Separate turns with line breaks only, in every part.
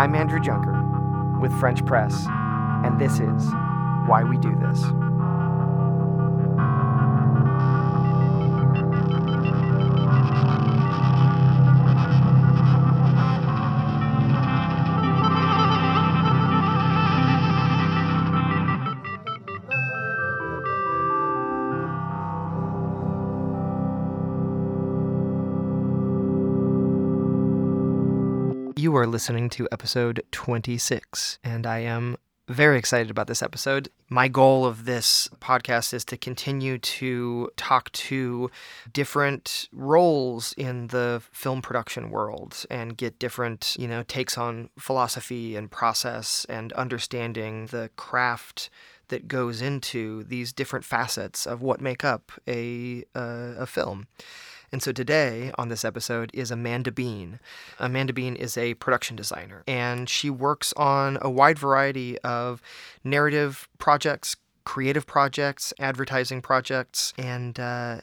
I'm Andrew Junker with French Press, and this is Why We Do This. Are listening to episode 26, and I am very excited about this episode. My goal of this podcast is to continue to talk to different roles in the film production world and get different, you know, takes on philosophy and process and understanding the craft that goes into these different facets of what make up a uh, a film. And so today on this episode is Amanda Bean. Amanda Bean is a production designer and she works on a wide variety of narrative projects, creative projects, advertising projects, and uh,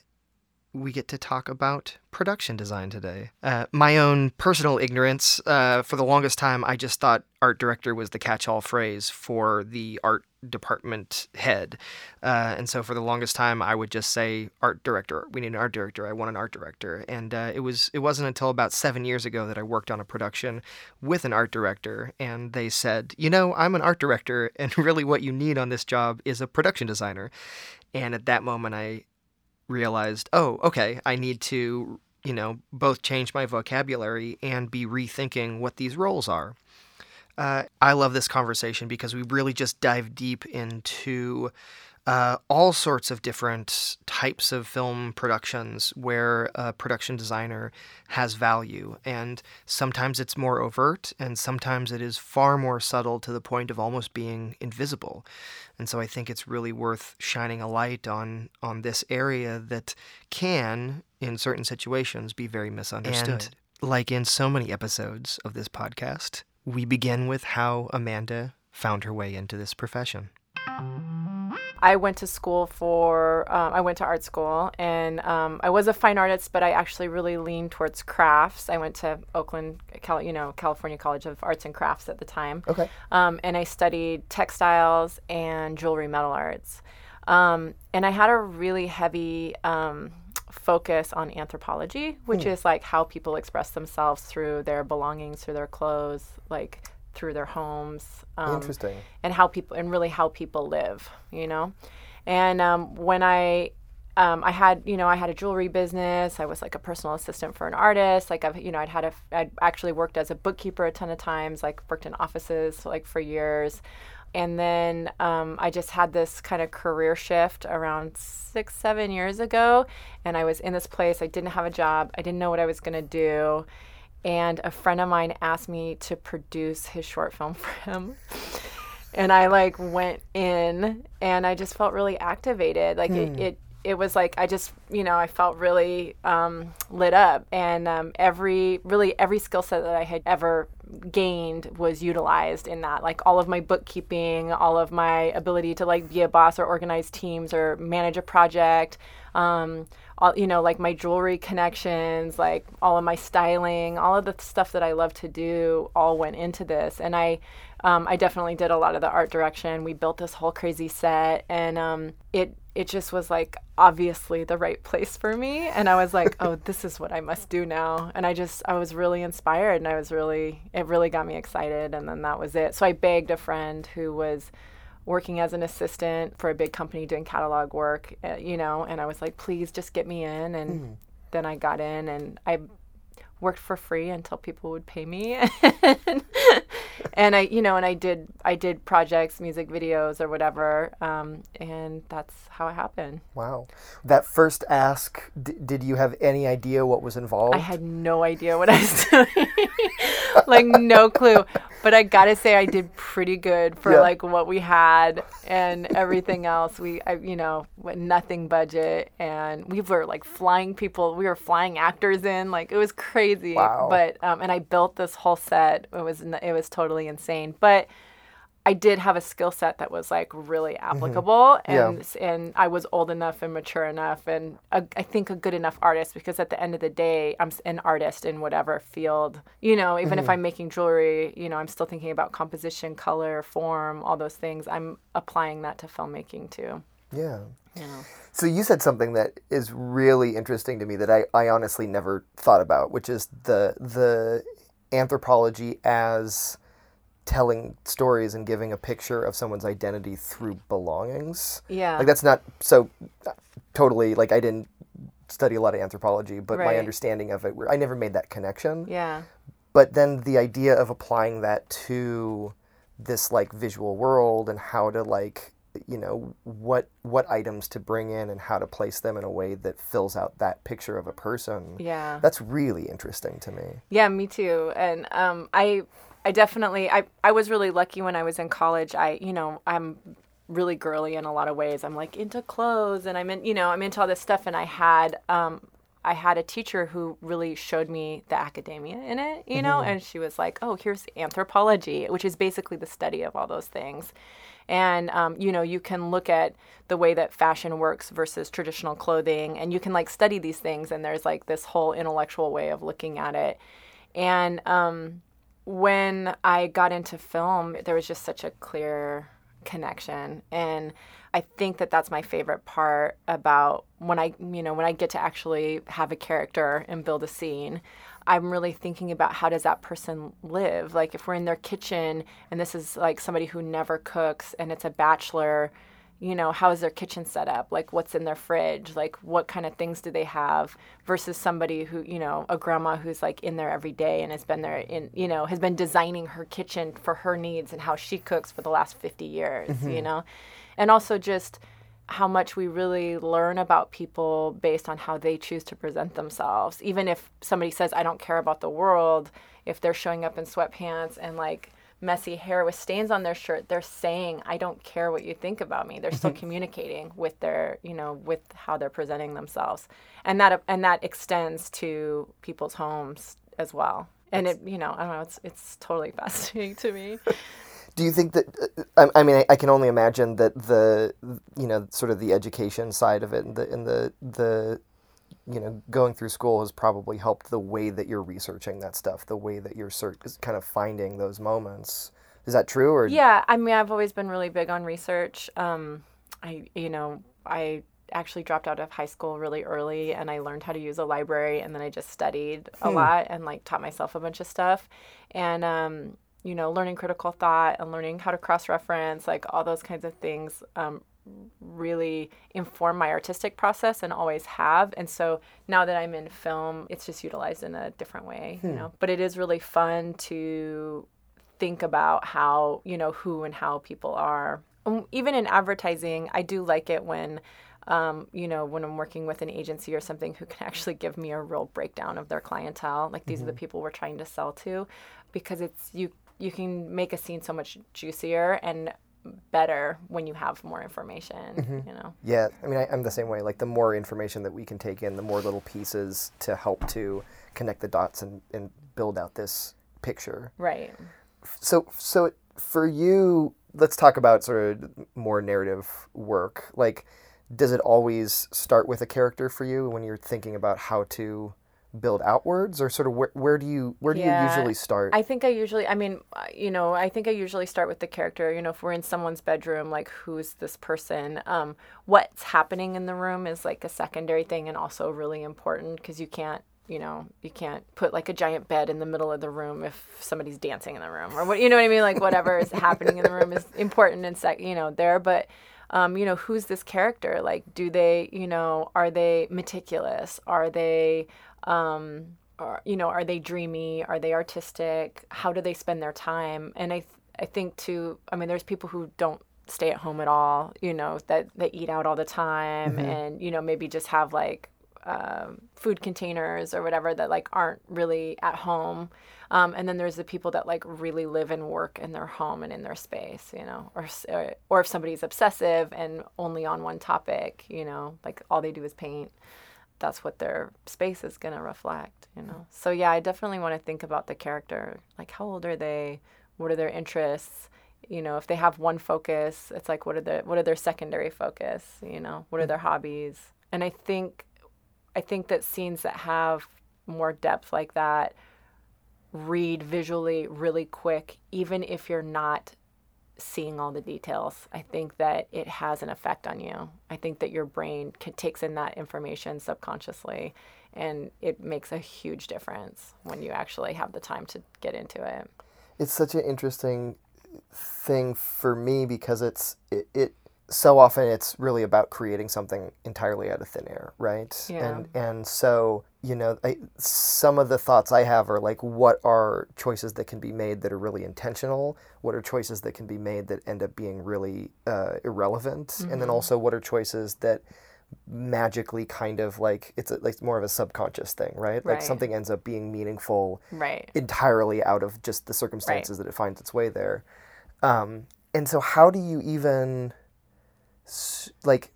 we get to talk about production design today. Uh, my own personal ignorance, uh, for the longest time, I just thought art director was the catch all phrase for the art department head. Uh, and so for the longest time, I would just say art director. We need an art director. I want an art director. And uh, it was it wasn't until about seven years ago that I worked on a production with an art director, and they said, you know, I'm an art director, and really what you need on this job is a production designer. And at that moment, I realized, oh, okay, I need to, you know, both change my vocabulary and be rethinking what these roles are. Uh, I love this conversation because we really just dive deep into uh, all sorts of different types of film productions where a production designer has value. And sometimes it's more overt, and sometimes it is far more subtle to the point of almost being invisible. And so I think it's really worth shining a light on, on this area that can, in certain situations, be very misunderstood. And like in so many episodes of this podcast, we begin with how Amanda found her way into this profession.
I went to school for, um, I went to art school and um, I was a fine artist, but I actually really leaned towards crafts. I went to Oakland, Cal- you know, California College of Arts and Crafts at the time.
Okay.
Um, and I studied textiles and jewelry metal arts. Um, and I had a really heavy um, focus on anthropology, which hmm. is like how people express themselves through their belongings, through their clothes, like through their homes.
Um, Interesting.
And how people and really how people live, you know. And um, when I um, I had, you know, I had a jewelry business. I was like a personal assistant for an artist. Like I've, you know, I'd had a, I'd actually worked as a bookkeeper a ton of times. Like worked in offices like for years, and then um, I just had this kind of career shift around six, seven years ago, and I was in this place. I didn't have a job. I didn't know what I was gonna do, and a friend of mine asked me to produce his short film for him and i like went in and i just felt really activated like hmm. it, it it was like I just, you know, I felt really um, lit up, and um, every really every skill set that I had ever gained was utilized in that. Like all of my bookkeeping, all of my ability to like be a boss or organize teams or manage a project. Um, all you know like my jewelry connections like all of my styling all of the stuff that i love to do all went into this. And i um, i definitely did a lot of the art direction. We built this whole crazy set and um, it it just was like obviously the right place for me. And i was like oh this is what i must do now. And i just i was really inspired and i was really it really got me excited and then that was it. So i begged a friend who was working as an assistant for a big company doing catalog work, uh, you know, and I was like, please just get me in. And mm. then I got in and I worked for free until people would pay me. and I, you know, and I did, I did projects, music videos or whatever. Um, and that's how it happened.
Wow. That first ask, d- did you have any idea what was involved? I
had no idea what I was doing. like no clue but I gotta say I did pretty good for yeah. like what we had and everything else. We, I, you know, nothing budget, and we were like flying people. We were flying actors in, like it was crazy.
Wow.
But um, and I built this whole set. It was it was totally insane, but. I did have a skill set that was like really applicable,
Mm-hmm. Yeah.
and and I was old enough and mature enough, and a, I think a good enough artist because at the end of the day, I'm an artist in whatever field. You know, even
Mm-hmm.
if I'm making jewelry, you know, I'm still thinking about composition, color, form, all those things. I'm applying that to filmmaking too.
Yeah.
Know.
So you said something that is really interesting to me that I, I honestly never thought about, which is the the anthropology as telling stories and giving a picture of someone's identity through belongings.
Yeah.
Like that's not so totally like I didn't study a lot of anthropology, but my understanding of it, I never made that connection.
yeah.
But then the idea of applying that to this like visual world and how to like you know what what items to bring in and how to place them in a way that fills out that picture of a person.
Yeah.
That's really interesting to me.
Yeah, me too. And um, I, I definitely, I, I was really lucky when I was in college. I, you know, I'm really girly in a lot of ways. I'm like into clothes, and I'm in, you know, I'm into all this stuff. And I had, um, I had a teacher who really showed me the academia in it, you know, and she was like, "Oh, here's anthropology, which is basically the study of all those things." and um, you know you can look at the way that fashion works versus traditional clothing and you can like study these things and there's like this whole intellectual way of looking at it and um, when i got into film there was just such a clear connection. And i think that that's my favorite part about when i you know when i get to actually have a character and build a scene i'm really thinking about how does that person live? Like if we're in their kitchen and this is like somebody who never cooks and it's a bachelor you know how is their kitchen set up? Like what's in their fridge? Like what kind of things do they have versus somebody who you know a grandma who's like in there every day and has been there in you know has been designing her kitchen for her needs and how she cooks for the last 50 years you mm-hmm. know? And also just how much we really learn about people based on how they choose to present themselves. Even if somebody says i don't care about the world if they're showing up in sweatpants and like messy hair with stains on their shirt they're saying i don't care what you think about me. They're still communicating with their you know with how they're presenting themselves. And that and that extends to people's homes as well. And it you know i don't know it's it's totally fascinating to me.
Do you think that? uh, I, I mean, I, I can only imagine that the you know sort of the education side of it and the and the the you know going through school has probably helped the way that you're researching that stuff, the way that you're search, is kind of finding those moments. Is that true or
Yeah, I mean, I've always been really big on research. Um, I, you know, I actually dropped out of high school really early and I learned how to use a library and then I just studied a lot and like taught myself a bunch of stuff. And, um, you know, learning critical thought and learning how to cross reference, like all those kinds of things, um, really inform my artistic process and always have. And so now that I'm in film, it's just utilized in a different way, you know. But it is really fun to think about how you know who and how people are Um, even in advertising i do like it when um, you know when i'm working with an agency or something who can actually give me a real breakdown of their clientele like these are the people we're trying to sell to because it's you you can make a scene so much juicier and better when you have more information mm-hmm. you know
Yeah, I mean, I, I'm the same way. Like, the more information that we can take in, the more little pieces to help to connect the dots and, and build out this picture.
right
So, so for you, let's talk about sort of more narrative work. Like, does it always start with a character for you when you're thinking about how to build outwards, or sort of where, where do you where do you usually start?
I think I usually, I mean, uh, you know, I think I usually start with the character. You know, if we're in someone's bedroom, like who's this person? Um, what's happening in the room is like a secondary thing and also really important because you can't, you know, you can't put like a giant bed in the middle of the room if somebody's dancing in the room or what, you know what I mean? Like whatever is happening in the room is important and sec, you know, there. But um, you know, who's this character? Like, do they, you know, are they meticulous? Are they, um, are, you know, are they dreamy? Are they artistic? How do they spend their time? And I, th- I think too. I mean, there's people who don't stay at home at all. You know, that that eat out all the time, and you know, maybe just have like um, food containers or whatever that like aren't really at home. Um, and then there's the people that like really live and work in their home and in their space, you know, or, or if somebody's obsessive and only on one topic, you know, like all they do is paint. That's what their space is going to reflect, you know. Mm. So yeah, I definitely want to think about the character. Like, how old are they? What are their interests? you know, if they have one focus, it's like what are the what are their secondary focus? You know, what are mm. their hobbies? And I think, I think that scenes that have more depth like that read visually really quick, even if you're not seeing all the details. I think that it has an effect on you. I think that your brain can, takes in that information subconsciously, and it makes a huge difference when you actually have the time to get into it.
It's such an interesting thing for me because it's it, it so often it's really about creating something entirely out of thin air, right?
Yeah.
And and so you know, I, some of the thoughts I have are like, what are choices that can be made that are really intentional? What are choices that can be made that end up being really uh, irrelevant? Mm-hmm. And then mm-hmm. also, what are choices that magically kind of like it's a, like more of a subconscious thing, right? right? Like something ends up being meaningful,
right?
Entirely out of just the circumstances right. that it finds its way there. Um, and so, how do you even like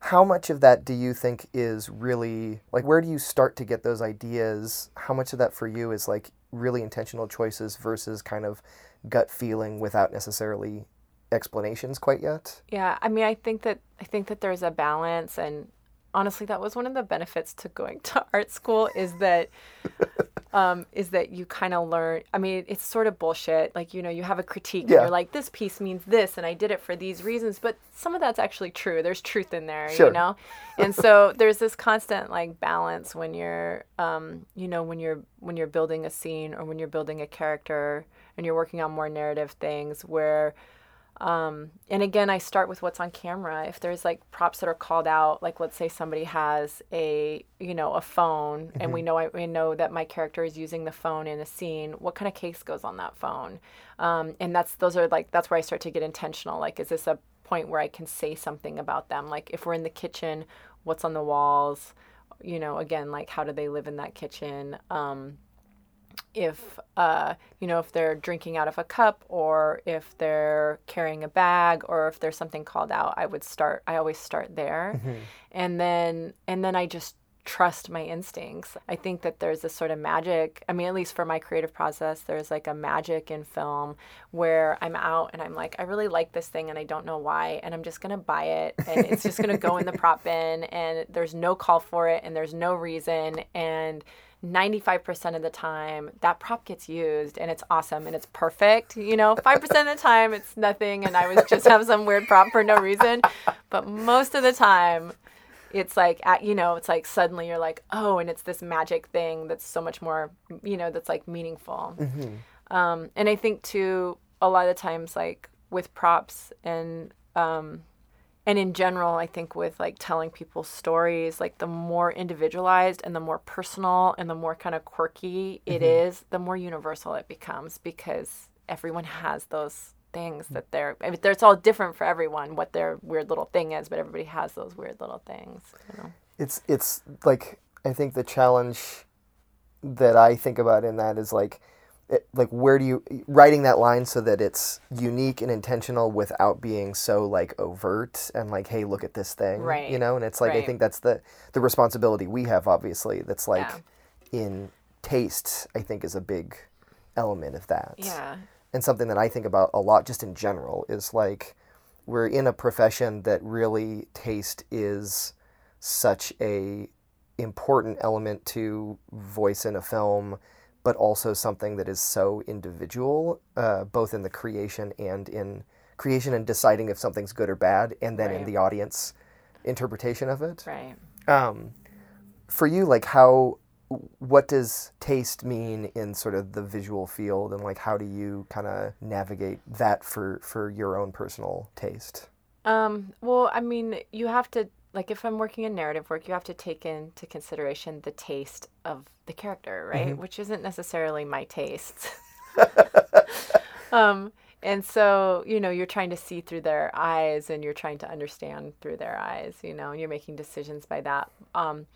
how much of that do you think is really like where do you start to get those ideas? How much of that for you is like really intentional choices versus kind of gut feeling without necessarily explanations quite yet?
Yeah i mean i think that i think that there's a balance and honestly that was one of the benefits to going to art school is that um, is that you kind of learn i mean it's sort of bullshit like you know you have a critique yeah. and you're like this piece means this and i did it for these reasons but some of that's actually true there's truth in there sure. you know and so there's this constant like balance when you're um, you know when you're when you're building a scene or when you're building a character and you're working on more narrative things where um, and again, I start with what's on camera. If there's like props that are called out, like let's say somebody has a you know a phone, mm-hmm. and we mm-hmm. know I, we know that my character is using the phone in a scene. What kind of case goes on that phone? Um, and that's those are like that's where I start to get intentional. Like, is this a point where I can say something about them? Like, if we're in the kitchen, what's on the walls? You know, again, like how do they live in that kitchen? Um, if uh, you know if they're drinking out of a cup or if they're carrying a bag or if there's something called out i would start i always start there mm-hmm. and then and then i just trust my instincts i think that there's this sort of magic i mean at least for my creative process there's like a magic in film where i'm out and i'm like i really like this thing and i don't know why and i'm just going to buy it and it's just going to go in the prop bin and there's no call for it and there's no reason and 95% of the time that prop gets used and it's awesome and it's perfect you know? 5% of the time it's nothing and i was just have some weird prop for no reason. But most of the time it's like at, you know it's like suddenly you're like oh and it's this magic thing that's so much more you know that's like meaningful. Mm-hmm. um, and i think too a lot of the times like with props and um, and in general i think with like telling people stories like the more individualized and the more personal and the more kind of quirky it mm-hmm. is, the more universal it becomes because everyone has those things that they're I mean, it's all different for everyone what their weird little thing is but everybody has those weird little things you know
it's it's like i think the challenge that i think about in that is like it, like where do you writing that line so that it's unique and intentional without being so like overt and like hey look at this thing
right
you know and it's like
right.
i think that's the the responsibility we have obviously that's like yeah. in taste i think is a big element of that
yeah
and something that i think about a lot just in general is like we're in a profession that really taste is such a important element to voice in a film but also something that is so individual, uh, both in the creation and in creation and deciding if something's good or bad, and then right. in the audience interpretation of it.
Right.
Um, for you, like how, what does taste mean in sort of the visual field, and like how do you kind of navigate that for for your own personal taste?
Um, well, I mean, you have to like if I'm working in narrative work, you have to take into consideration the taste of the character, right? Mm-hmm. Which isn't necessarily my taste. um, and so, you know, you're trying to see through their eyes and you're trying to understand through their eyes, you know, and you're making decisions by that. Um,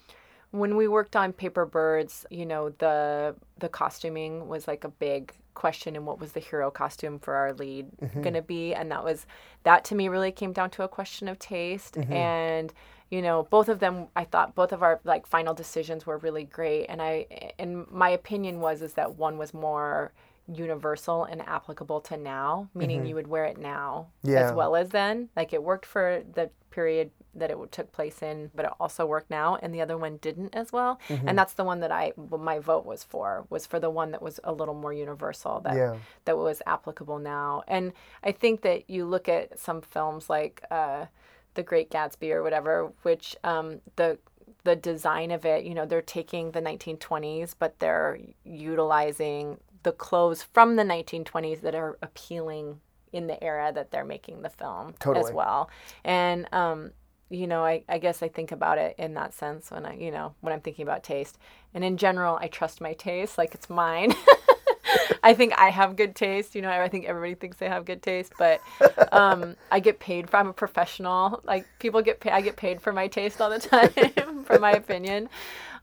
when we worked on Paper Birds, you know, the the costuming was like a big question and what was the hero costume for our lead mm-hmm. going to be and that was that to me really came down to a question of taste mm-hmm. and you know both of them i thought both of our like final decisions were really great and i and my opinion was is that one was more universal and applicable to now, meaning you would wear it now
Mm-hmm. Yeah.
as well as then. Like it worked for the period that it took place in, but it also worked now, and the other one didn't as well.
Mm-hmm.
And that's the one that I my vote was for was for the one that was a little more universal that
Yeah.
that was applicable now. And I think that you look at some films like uh, The Great Gatsby or whatever, which um, the the design of it, you know, they're taking the 1920s, but they're utilizing the clothes from the 1920s that are appealing in the era that they're making the film as well. And um, you know, I, I guess I think about it in that sense when I, you know, when I'm thinking about taste. And in general, I trust my taste like it's mine. I think I have good taste. You know, I think everybody thinks they have good taste, but um, I get paid for. I'm a professional. Like people get paid. I get paid for my taste all the time, for my opinion.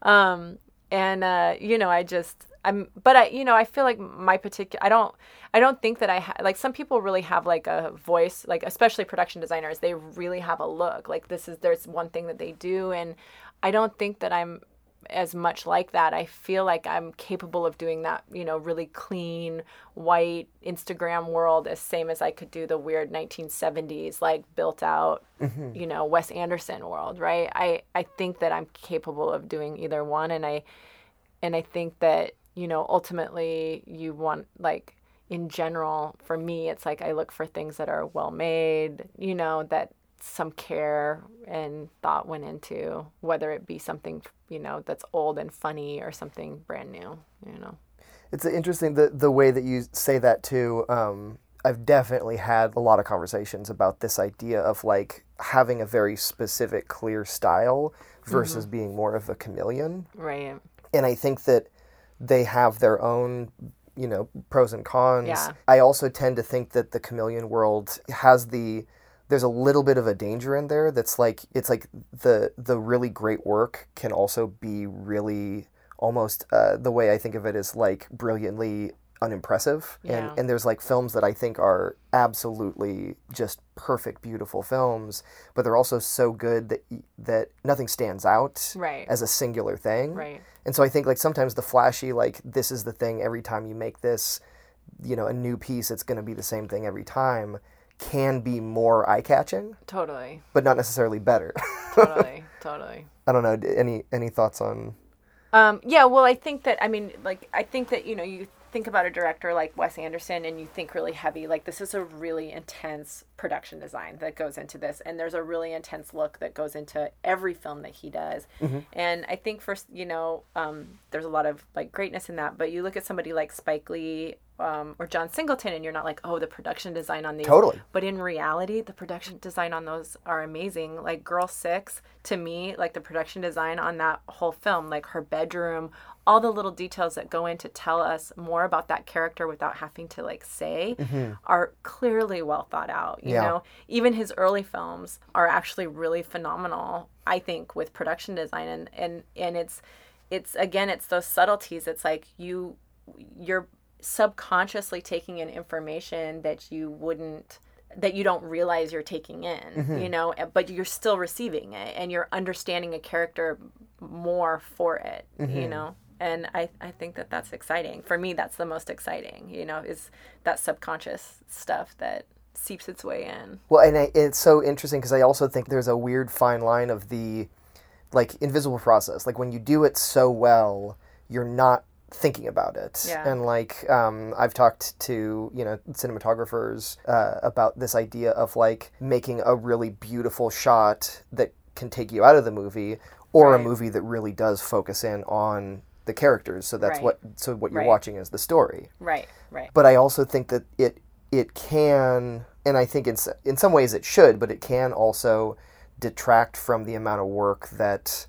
Um, and uh, you know, I just I'm. But I, you know, I feel like my particular. I don't. I don't think that I ha- like some people really have like a voice, like especially production designers. They really have a look. Like this is there's one thing that they do, and I don't think that I'm as much like that. I feel like I'm capable of doing that, you know, really clean, white Instagram world as same as I could do the weird 1970s, like built out, mm-hmm. you know, Wes Anderson world, right? I, I think that I'm capable of doing either one. And I, and I think that, you know, ultimately you want like, in general, for me, it's like I look for things that are well made, you know, that some care and thought went into, whether it be something, you know, that's old and funny or something brand new, you know.
It's interesting the the way that you say that too. Um, I've definitely had a lot of conversations about this idea of like having a very specific, clear style versus being more of a chameleon.
Right.
And I think that they have their own, you know, pros and cons.
Yeah.
I also tend to think that the chameleon world has the there's a little bit of a danger in there that's like it's like the the really great work can also be really almost uh, the way I think of it is like brilliantly unimpressive
Yeah.
and and there's like films that I think are absolutely just perfect beautiful films but they're also so good that that nothing stands out
Right.
as a singular thing
Right.
and so I think like sometimes the flashy like this is the thing every time you make this you know a new piece it's going to be the same thing every time can be more eye-catching
Totally.
but not necessarily better.
Totally. totally.
I don't know. Any any thoughts on?
Um, yeah, well, I think that, I mean, like, I think that, you know, you think about a director like Wes Anderson and you think really heavy, like, this is a really intense production design that goes into this. And there's a really intense look that goes into every film that he does. And I think, first, you know, um, there's a lot of, like, greatness in that. But you look at somebody like Spike Lee um, or John Singleton and you're not like, oh, the production design on these.
Totally.
But in reality, the production design on those are amazing. Like Girl Six, to me, like the production design on that whole film, like her bedroom, all the little details that go in to tell us more about that character without having to like say are clearly well thought out. You
Yeah.
know, even his early films are actually really phenomenal, I think, with production design and and and it's it's again it's those subtleties. It's like you you're subconsciously taking in information that you wouldn't that you don't realize you're taking in you mm-hmm. know eh, but you're still receiving it and you're understanding a character more for it you mm-hmm. know? And I, I think that that's exciting. For me that's the most exciting you know is that subconscious stuff that seeps its way in.
Well, and I, it's so interesting because I also think there's a weird fine line of the like invisible process. Like when you do it so well, you're not thinking about it.
Yeah.
And like um, I've talked to you know cinematographers uh, about this idea of like making a really beautiful shot that can take you out of the movie, or
Right.
a movie that really does focus in on the characters. So that's
Right.
what so what you're
Right.
watching is the story
right right
but I also think that it it can, and I think in in some ways it should, but it can also detract from the amount of work that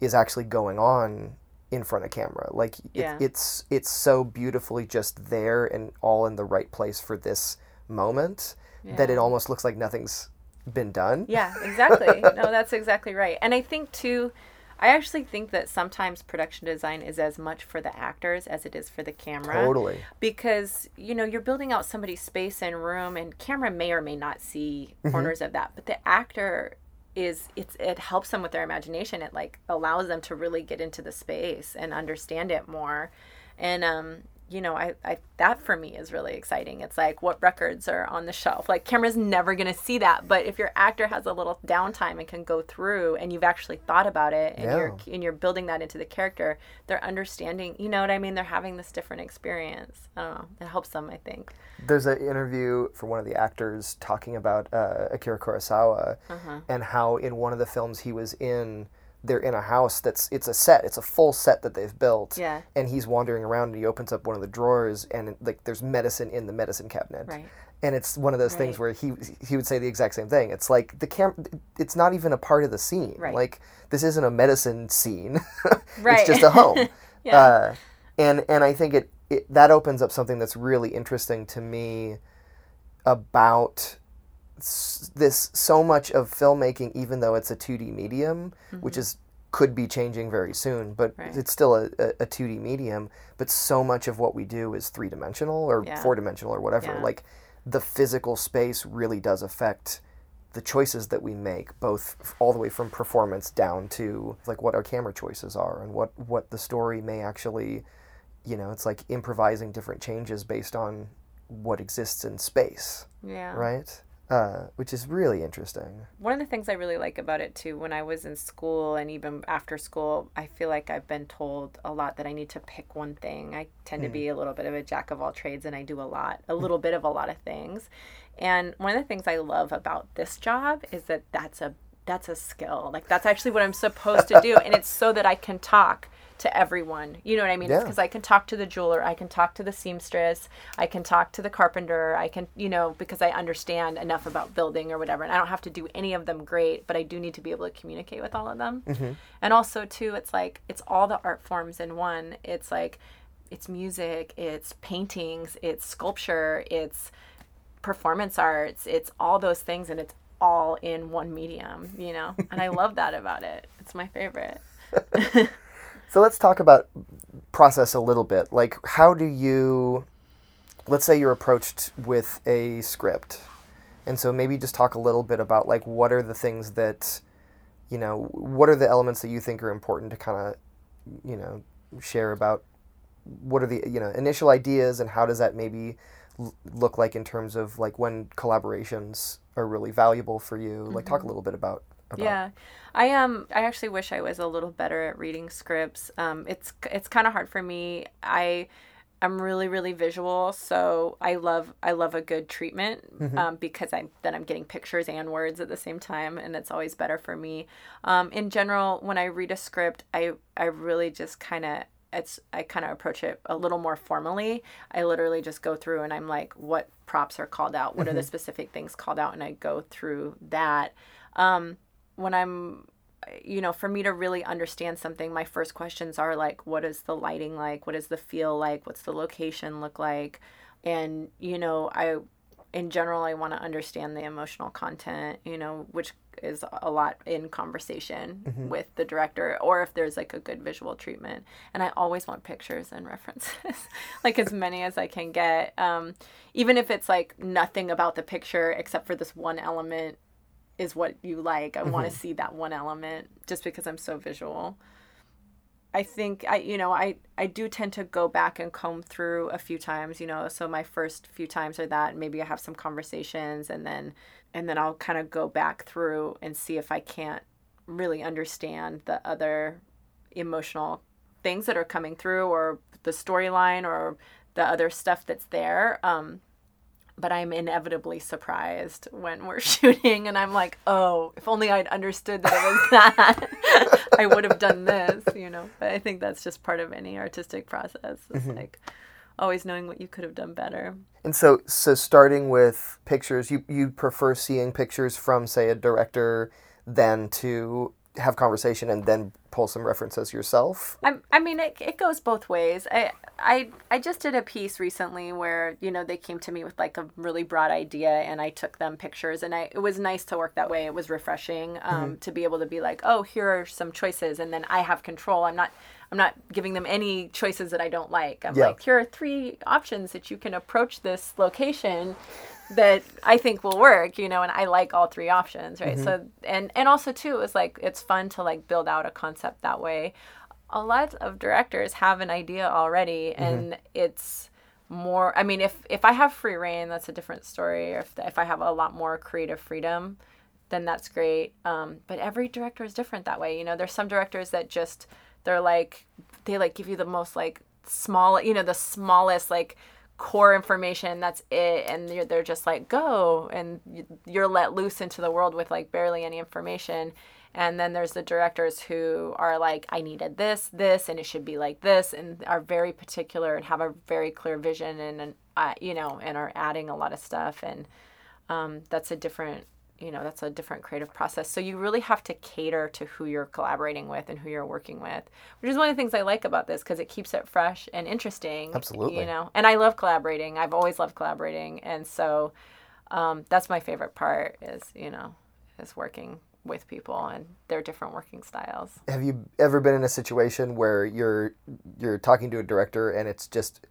is actually going on in front of camera. Like it,
Yeah.
it's it's so beautifully just there and all in the right place for this moment that it almost looks like nothing's been done.
Yeah, exactly. no, that's exactly right. And I think too, I actually think that sometimes production design is as much for the actors as it is for the camera.
Totally.
Because, you know, you're building out somebody's space and room and camera may or may not see mm-hmm. corners of that, but the actor is it's it helps them with their imagination. It like allows them to really get into the space and understand it more. And um you know, I, I that for me is really exciting. It's like what records are on the shelf. Like camera's never gonna see that, but if your actor has a little downtime and can go through, and you've actually thought about it, and
Yeah.
you're and you're building that into the character, they're understanding. You know what I mean? They're having this different experience. I don't know. It helps them. I think.
There's an interview for one of the actors talking about uh, Akira Kurosawa
Uh-huh.
and how in one of the films he was in, they're in a house that's it's a set, it's a full set that they've built.
Yeah.
And he's wandering around and he opens up one of the drawers and like there's medicine in the medicine cabinet.
Right.
And it's one of those things where he he would say the exact same thing. It's like the cam it's not even a part of the scene.
Right.
Like this isn't a medicine scene.
Right.
it's just a home.
Yeah.
Uh, and and I think it, it that opens up something that's really interesting to me about this so much of filmmaking even though it's a 2D medium which is could be changing very soon but
Mm-hmm. Right.
it's still a, a, a 2D medium but so much of what we do is three dimensional or
Yeah.
four dimensional or whatever
Yeah.
like the physical space really does affect the choices that we make both all the way from performance down to like what our camera choices are and what what the story may actually you know it's like improvising different changes based on what exists in space
Yeah.
right uh, which is really interesting
One of the things I really like about it too, when I was in school and even after school, I feel like I've been told a lot that I need to pick one thing. I tend to be a little bit of a jack of all trades and I do a lot, a little bit of a lot of things. And one of the things I love about this job is that that's a that's a skill. Like that's actually what I'm supposed to do and it's so that I can talk to everyone. You know what I mean?
Yeah.
Because I can talk to the jeweler, I can talk to the seamstress, I can talk to the carpenter, I can, you know, because I understand enough about building or whatever. And I don't have to do any of them great, but I do need to be able to communicate with all of them. Mhm. And also, too, it's like, it's all the art forms in one. It's like, it's music, it's paintings, it's sculpture, it's performance arts, it's all those things, and it's all in one medium, you know? And I love that about it. It's my favorite.
so let's talk about process a little bit. Like how do you let's say you're approached with a script and so maybe just talk a little bit about like what are the things that you know what are the elements that you think are important to kind of you know share about? What are the you know initial ideas and how does that maybe l- look like in terms of like when collaborations are really valuable for you? Like talk a mm-hmm. little bit about about
Yeah, I um I actually wish I was a little better at reading scripts. Um, it's it's kind of hard for me. I I'm really really visual, so I love I love a good treatment um, because I then I'm getting pictures and words at the same time, and it's always better for me. Um, in general, when I read a script, I I really just kind of it's I kind of approach it a little more formally. I literally just go through and I'm like, what props are called out? What are the specific things called out? And I go through that. Um, when I'm, you know, for me to really understand something, my first questions are like, what is the lighting like? What is the feel like? What's the location look like? And, you know, I, in general, I want to understand the emotional content, you know, which is a lot in conversation with the director, or if there's like a good visual treatment. And I always want pictures and references, like as many as I can get. Um, even if it's like nothing about the picture except for this one element is what you like. I want to see that one element just because I'm so visual. I think I you know I I do tend to go back and comb through a few times, you know. So my first few times are that maybe I have some conversations and then and then I'll kind of go back through and see if I can't really understand the other emotional things that are coming through or the storyline or the other stuff that's there. Um but I'm inevitably surprised when we're shooting, and I'm like, oh, if only I'd understood that it was that, I would have done this, you know. But I think that's just part of any artistic process. It's mm-hmm. like always knowing what you could have done better.
And so, so starting with pictures, you you prefer seeing pictures from, say, a director, than to have conversation and then pull some references yourself.
I, I mean, it, it goes both ways. I, I, I just did a piece recently where, you know, they came to me with like a really broad idea and I took them pictures and I, it was nice to work that way. It was refreshing um, to be able to be like, oh, here are some choices. And then I have control. I'm not, I'm not giving them any choices that I don't like. I'm
Yeah.
like, here are three options that you can approach this location that I think will work, you know, and I like all three options, right? So and and also too is like it's fun to like build out a concept that way. a lot of directors have an idea already, and it's more. I mean, if if I have free reign, that's a different story. Or if if I have a lot more creative freedom, then that's great. Um, but every director is different that way. You know, there's some directors that just they're like they like give you the most like small, you know, the smallest like core information that's it and they're just like go and you- you're let loose into the world with like barely any information. And then there's the directors who are like i needed this this and it should be like this and are very particular and have a very clear vision and, and uh, you know and are adding a lot of stuff. And um, that's a different you know that's a different creative process. So you really have to cater to who you're collaborating with and who you're working with which is one of the things i like about this because it keeps it fresh and interesting
Absolutely.
you know? And i love collaborating. I've always loved collaborating. And so um, that's my favorite part is you know is working with people and their different working styles.
Have you ever been in a situation where you're you're talking to a director and it's just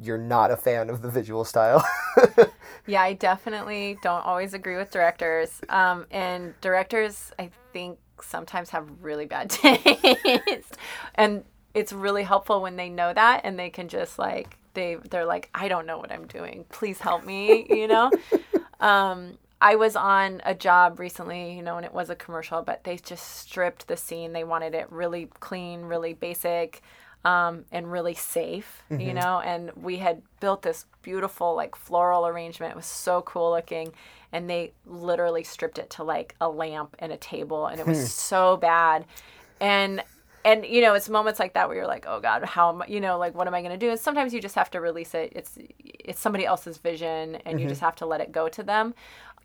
you're not a fan of the visual style?
Yeah, I definitely don't always agree with directors. Um, and directors, I think, sometimes have really bad taste. and it's really helpful when they know that and they can just like, they, they're like, I don't know what I'm doing. Please help me, you know? um, I was on a job recently, you know, and it was a commercial, but they just stripped the scene. They wanted it really clean, really basic, um, and really safe, you mm-hmm. know. And we had built this beautiful, like floral arrangement. It was so cool looking. And they literally stripped it to like a lamp and a table, and it was hmm. so bad. And and you know it's moments like that where you're like oh god how am I, you know like what am i going to do and sometimes you just have to release it it's it's somebody else's vision and you mm-hmm. just have to let it go to them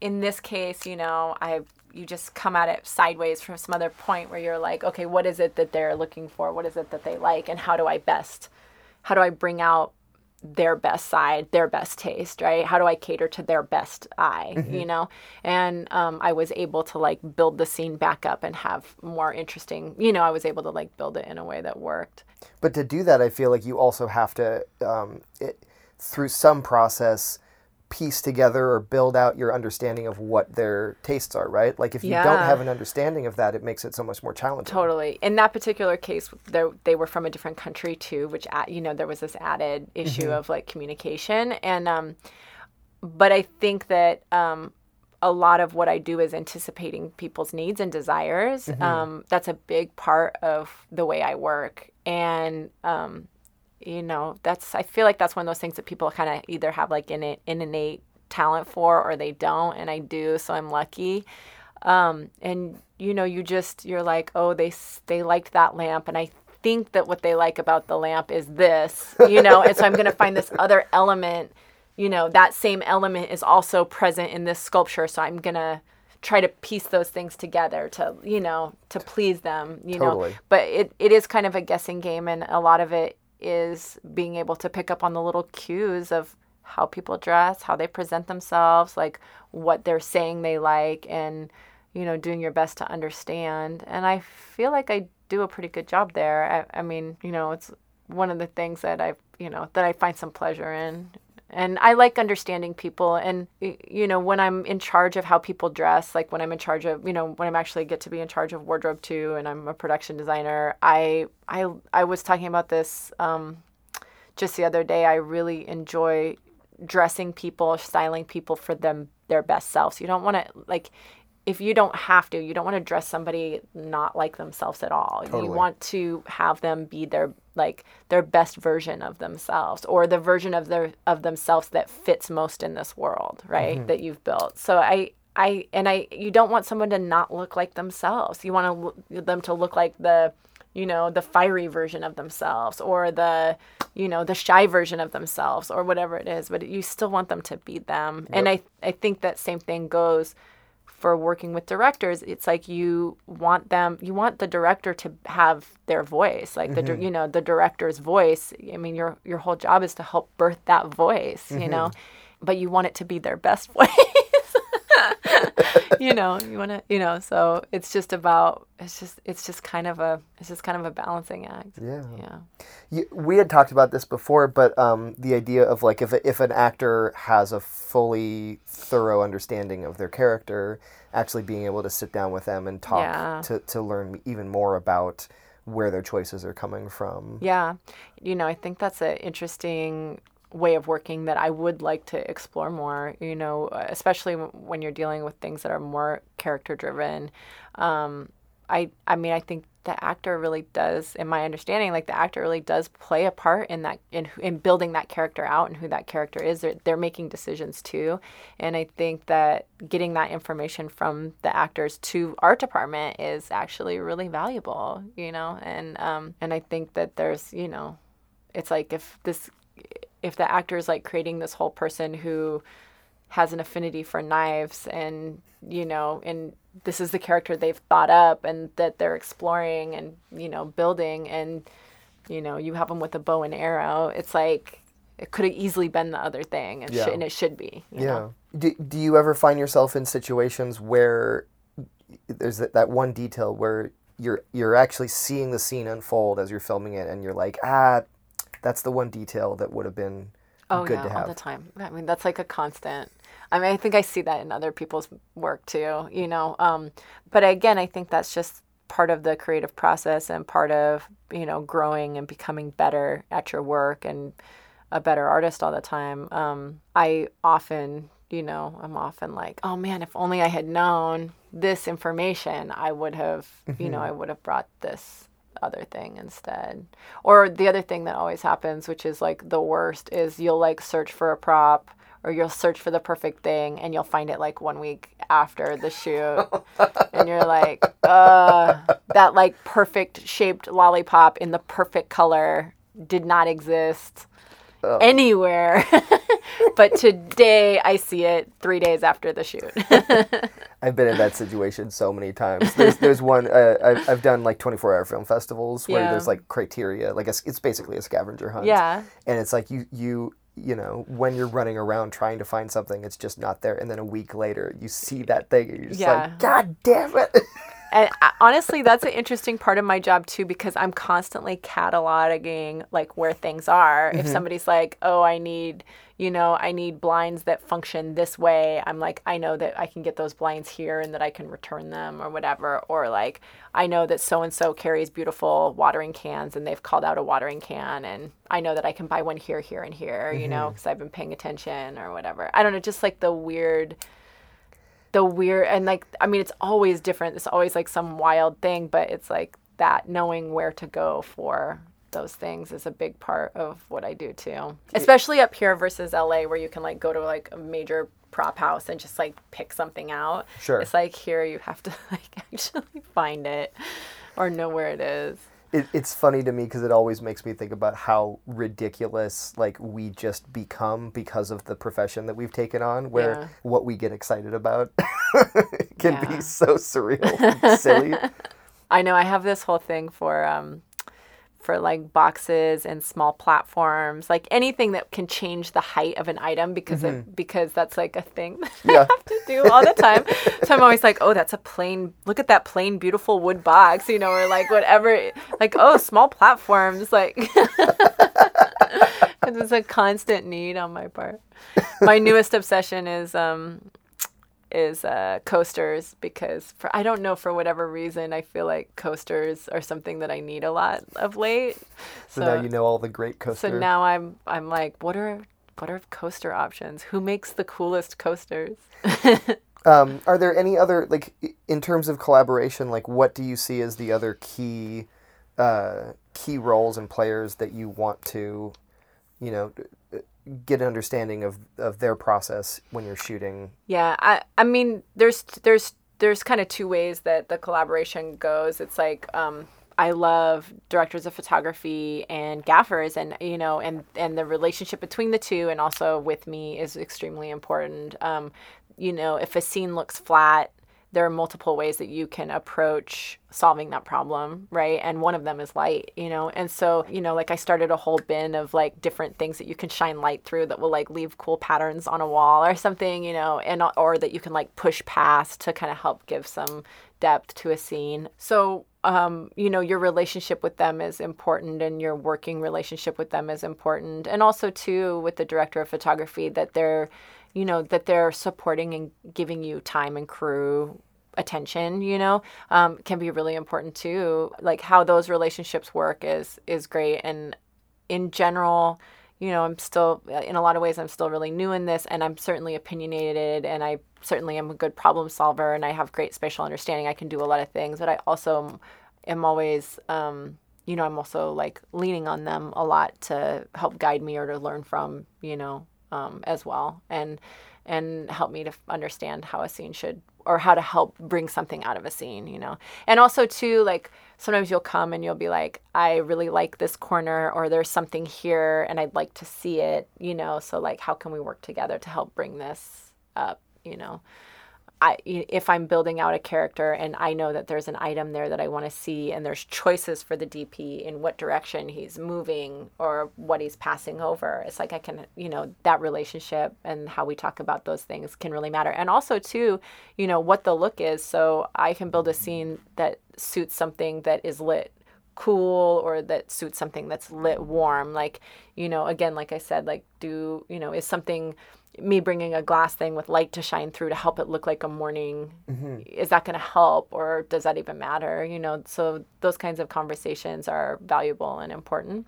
in this case you know i you just come at it sideways from some other point where you're like okay what is it that they're looking for what is it that they like and how do i best how do i bring out their best side, their best taste, right? How do I cater to their best eye, you know? And um, I was able to like build the scene back up and have more interesting, you know, I was able to like build it in a way that worked.
But to do that, I feel like you also have to, um, it, through some process, piece together or build out your understanding of what their tastes are, right? Like if you don't have an understanding of that, it makes it so much more challenging.
Totally. In that particular case, they they were from a different country too, which you know there was this added issue of like communication, and um, but I think that um, a lot of what I do is anticipating people's needs and desires. Um, that's a big part of the way I work, and um, you know that's I feel like that's one of those things that people kind of either have like an, an innate talent for or they don't, and I do, so I'm lucky um, and you know you just you're like oh they they liked that lamp and i think that what they like about the lamp is this you know and so i'm going to find this other element you know that same element is also present in this sculpture so i'm going to try to piece those things together to you know to please them you
Totally.
know but it, it is kind of a guessing game and a lot of it is being able to pick up on the little cues of how people dress how they present themselves like what they're saying they like and you know doing your best to understand. And i feel like i do a pretty good job there. I, I mean you know it's one of the things that i you know that i find some pleasure in and i like understanding people and you know when i'm in charge of how people dress like when i'm in charge of you know when i'm actually get to be in charge of wardrobe too and i'm a production designer i i i was talking about this um just the other day. I really enjoy dressing people styling people for them their best selves. You don't want to like if you don't have to you don't want to dress somebody not like themselves at all.
Totally.
you want to have them be their like their best version of themselves or the version of their of themselves that fits most in this world right mm-hmm. that you've built. So i i and i you don't want someone to not look like themselves. You want to them to look like the you know the fiery version of themselves or the you know the shy version of themselves or whatever it is but you still want them to be them. And i i think that same thing goes for working with directors it's like you want them you want the director to have their voice like the dir- mm-hmm. you know the director's voice. I mean your your whole job is to help birth that voice you mm-hmm. know? But you want it to be their best voice you know you want to you know so it's just about it's just it's just kind of a it's just kind of a balancing act
Yeah.
yeah
You, we had talked about this before, but um, the idea of like if if an actor has a fully thorough understanding of their character, actually being able to sit down with them and talk
Yeah.
to, to learn even more about where their choices are coming from.
Yeah. You know, I think that's an interesting way of working that I would like to explore more, you know, especially when you're dealing with things that are more character driven. Um, I, I mean, I think the actor really does, in my understanding, like the actor really does play a part in that, in, in building that character out and who that character is. They're, they're making decisions too. And I think that getting that information from the actors to art department is actually really valuable, you know? And, um, and I think that there's, you know, it's like if this if the actor is like creating this whole person who has an affinity for knives and you know and this is the character they've thought up and that they're exploring and you know building and you know you have them with a bow and arrow it's like it could have easily been the other thing and,
Yeah.
sh- and it should be you
Yeah.
know?
Do, do you ever find yourself in situations where there's that, that one detail where you're you're actually seeing the scene unfold as you're filming it and you're like, ah, that's the one detail that would have been
Oh
good
yeah,
to have all
the time. I mean, that's like a constant. I mean, I think I see that in other people's work too. You know, um, but again, I think that's just part of the creative process and part of you know growing and becoming better at your work and a better artist all the time. Um, I often, you know, I'm often like, oh man, if only I had known this information, I would have, you know, I would have brought this other thing instead. Or the other thing that always happens, which is like the worst, is you'll like search for a prop or you'll search for the perfect thing and you'll find it like one week after the shoot. and you're like, uh, that like perfect shaped lollipop in the perfect color did not exist anywhere. but today I see it three days after the shoot.
I've been in that situation so many times. There's there's one uh, I've, I've done like 24 hour film festivals where
Yeah.
there's like criteria, like it's, it's basically a scavenger hunt.
yeah.
and it's like you you you know when you're running around trying to find something, it's just not there, and then a week later you see that thing, and you're just
Yeah.
like, God damn it!
And uh, honestly, that's an interesting part of my job too, because I'm constantly cataloging like where things are. If somebody's like, "Oh, I need, you know, I need blinds that function this way," I'm like, I know that I can get those blinds here and that I can return them or whatever. Or like, I know that so and so carries beautiful watering cans and they've called out a watering can, and I know that I can buy one here, here, and here, you know, because I've been paying attention or whatever. I don't know, just like the weird the weird and like I mean it's always different. It's always like some wild thing, but it's like that knowing where to go for those things is a big part of what I do too. Especially up here versus LA where you can like go to like a major prop house and just like pick something out.
Sure.
It's like here you have to like actually find it or know where it is.
It, it's funny to me because it always makes me think about how ridiculous like we just become because of the profession that we've taken on where
Yeah.
what we get excited about can
Yeah.
be so surreal and silly
I know I have this whole thing for um for like boxes and small platforms, like anything that can change the height of an item because of, because that's like a thing that
Yeah.
I have to do all the time. so I'm always like, oh, that's a plain. Look at that plain, beautiful wood box, you know, or like whatever. Like, oh, small platforms, like. it's a constant need on my part. My newest obsession is um is uh, coasters because for I don't know for whatever reason I feel like coasters are something that I need a lot of late.
so, now you know all the great coasters.
So now I'm I'm like, what are what are coaster options? Who makes the coolest coasters?
Um, are there any other like in terms of collaboration? Like, what do you see as the other key uh, key roles and players that you want to, you know, get an understanding of of their process when you're shooting?
Yeah, I I mean there's there's there's kind of two ways that the collaboration goes. It's like um I love directors of photography and gaffers and you know and and the relationship between the two and also with me is extremely important. Um you know, if a scene looks flat, there are multiple ways that you can approach solving that problem, right? And one of them is light, you know. And so, you know, like I started a whole bin of like different things that you can shine light through that will like leave cool patterns on a wall or something, you know, and or that you can like push past to kind of help give some depth to a scene. So, um, you know, your relationship with them is important and your working relationship with them is important. And also too with the director of photography that they're you know that they're supporting and giving you time and crew attention you know um, can be really important too. Like how those relationships work is is great. And in general you know i'm still in a lot of ways i'm still really new in this and i'm certainly opinionated and i certainly am a good problem solver and i have great spatial understanding. I can do a lot of things but i also am, always um, you know i'm also like leaning on them a lot to help guide me or to learn from you know um, as well and and help me to understand how a scene should or how to help bring something out of a scene, you know. And also too like sometimes you'll come and you'll be like I really like this corner or there's something here and I'd like to see it, you know. So like how can we work together to help bring this up, you know. I, if I'm building out a character and I know that there's an item there that I want to see, and there's choices for the DP in what direction he's moving or what he's passing over, it's like I can, you know, that relationship and how we talk about those things can really matter. And also, too, you know, what the look is. So I can build a scene that suits something that is lit cool or that suits something that's lit warm. Like, you know, again, like I said, like, do, you know, is something me bringing a glass thing with light to shine through to help it look like a morning mm-hmm. is that going to help or does that even matter you know? So those kinds of conversations are valuable and important.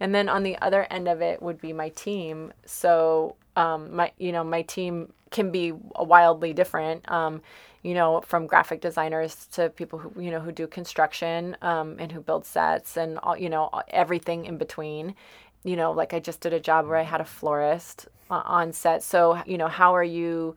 And then on the other end of it would be my team. So um, my you know my team can be wildly different um, you know from graphic designers to people who you know who do construction um, and who build sets and all you know everything in between. You know like i just did a job where i had a florist on set. So, you know, how are you,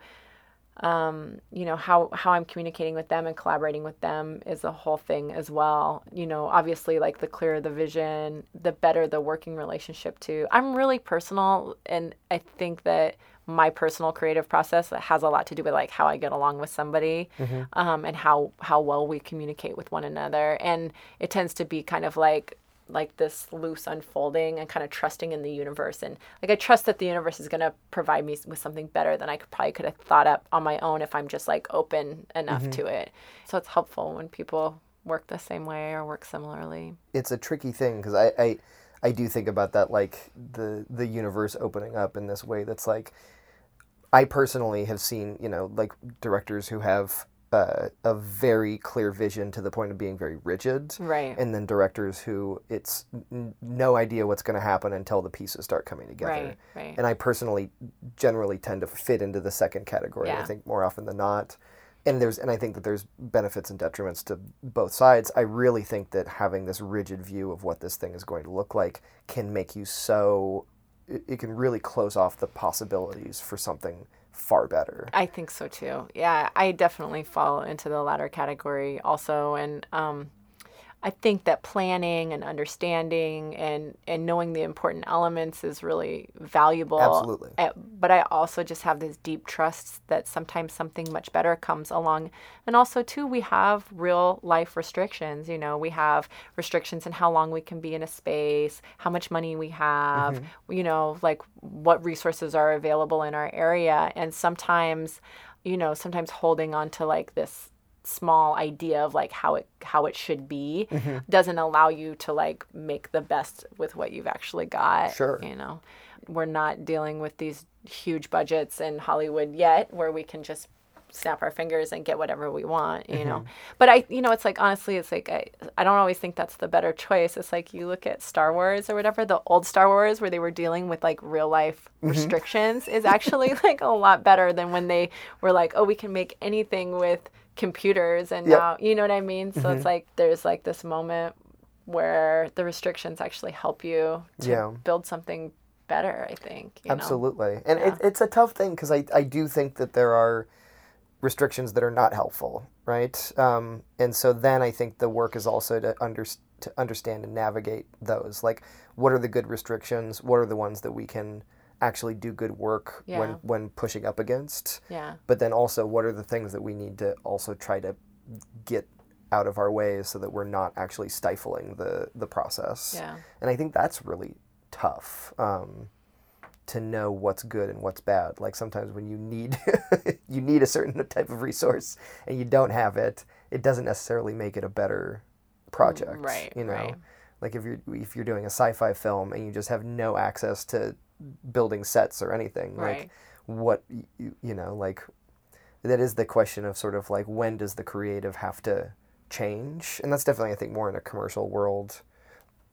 um, you know, how, how I'm communicating with them and collaborating with them is a whole thing as well. You know, obviously, like the clearer the vision, the better the working relationship too. I'm really personal, and I think that my personal creative process has a lot to do with like how I get along with somebody mm-hmm. um, and how how well we communicate with one another. And it tends to be kind of like like this loose unfolding and kind of trusting in the universe. And like i trust that the universe is going to provide me with something better than i could probably could have thought up on my own if i'm just like open enough mm-hmm. to it. So it's helpful when people work the same way or work similarly.
It's a tricky thing because I, I i do think about that like the the universe opening up in this way that's like i personally have seen you know like directors who have uh, a very clear vision to the point of being very rigid.
Right.
And then directors who it's n- no idea what's going to happen until the pieces start coming together.
Right, right.
And I personally generally tend to fit into the second category. Yeah. I think more often than not. And there's and I think that there's benefits and detriments to both sides. I really think that having this rigid view of what this thing is going to look like can make you so it, it can really close off the possibilities for something far better.
I think so too. Yeah, I definitely fall into the latter category also. And um, I think that planning and understanding and and knowing the important elements is really valuable.
Absolutely.
But I also just have this deep trust that sometimes something much better comes along. And also too, we have real life restrictions. You know, we have restrictions in how long we can be in a space, how much money we have. Mm-hmm. You know, like what resources are available in our area, and sometimes you know sometimes holding on to like this small idea of like how it how it should be mm-hmm. doesn't allow you to like make the best with what you've actually got
sure
you know we're not dealing with these huge budgets in hollywood yet where we can just snap our fingers and get whatever we want you mm-hmm. know but i you know it's like honestly it's like I, I don't always think that's the better choice it's like you look at star wars or whatever the old star wars where they were dealing with like real life mm-hmm. restrictions is actually like a lot better than when they were like oh we can make anything with computers and yep. now you know what I mean? So mm-hmm. it's like there's like this moment where the restrictions actually help you to yeah. build something better, I think.
Absolutely. Know? And yeah. it, it's a tough thing because I, I do think that there are restrictions that are not helpful, right? Um, and so then I think the work is also to, under, to understand and navigate those. Like, what are the good restrictions? What are the ones that we can actually do good work yeah. when when pushing up against.
Yeah.
But then also what are the things that we need to also try to get out of our way so that we're not actually stifling the the process.
Yeah.
And I think that's really tough. Um, to know what's good and what's bad. Like sometimes when you need you need a certain type of resource and you don't have it, it doesn't necessarily make it a better project.
Right.
You know.
Right.
Like if you're if you're doing a sci-fi film and you just have no access to building sets or anything.
Right.
Like what you, you know, like that is the question of sort of like when does the creative have to change? And that's definitely I think more in a commercial world.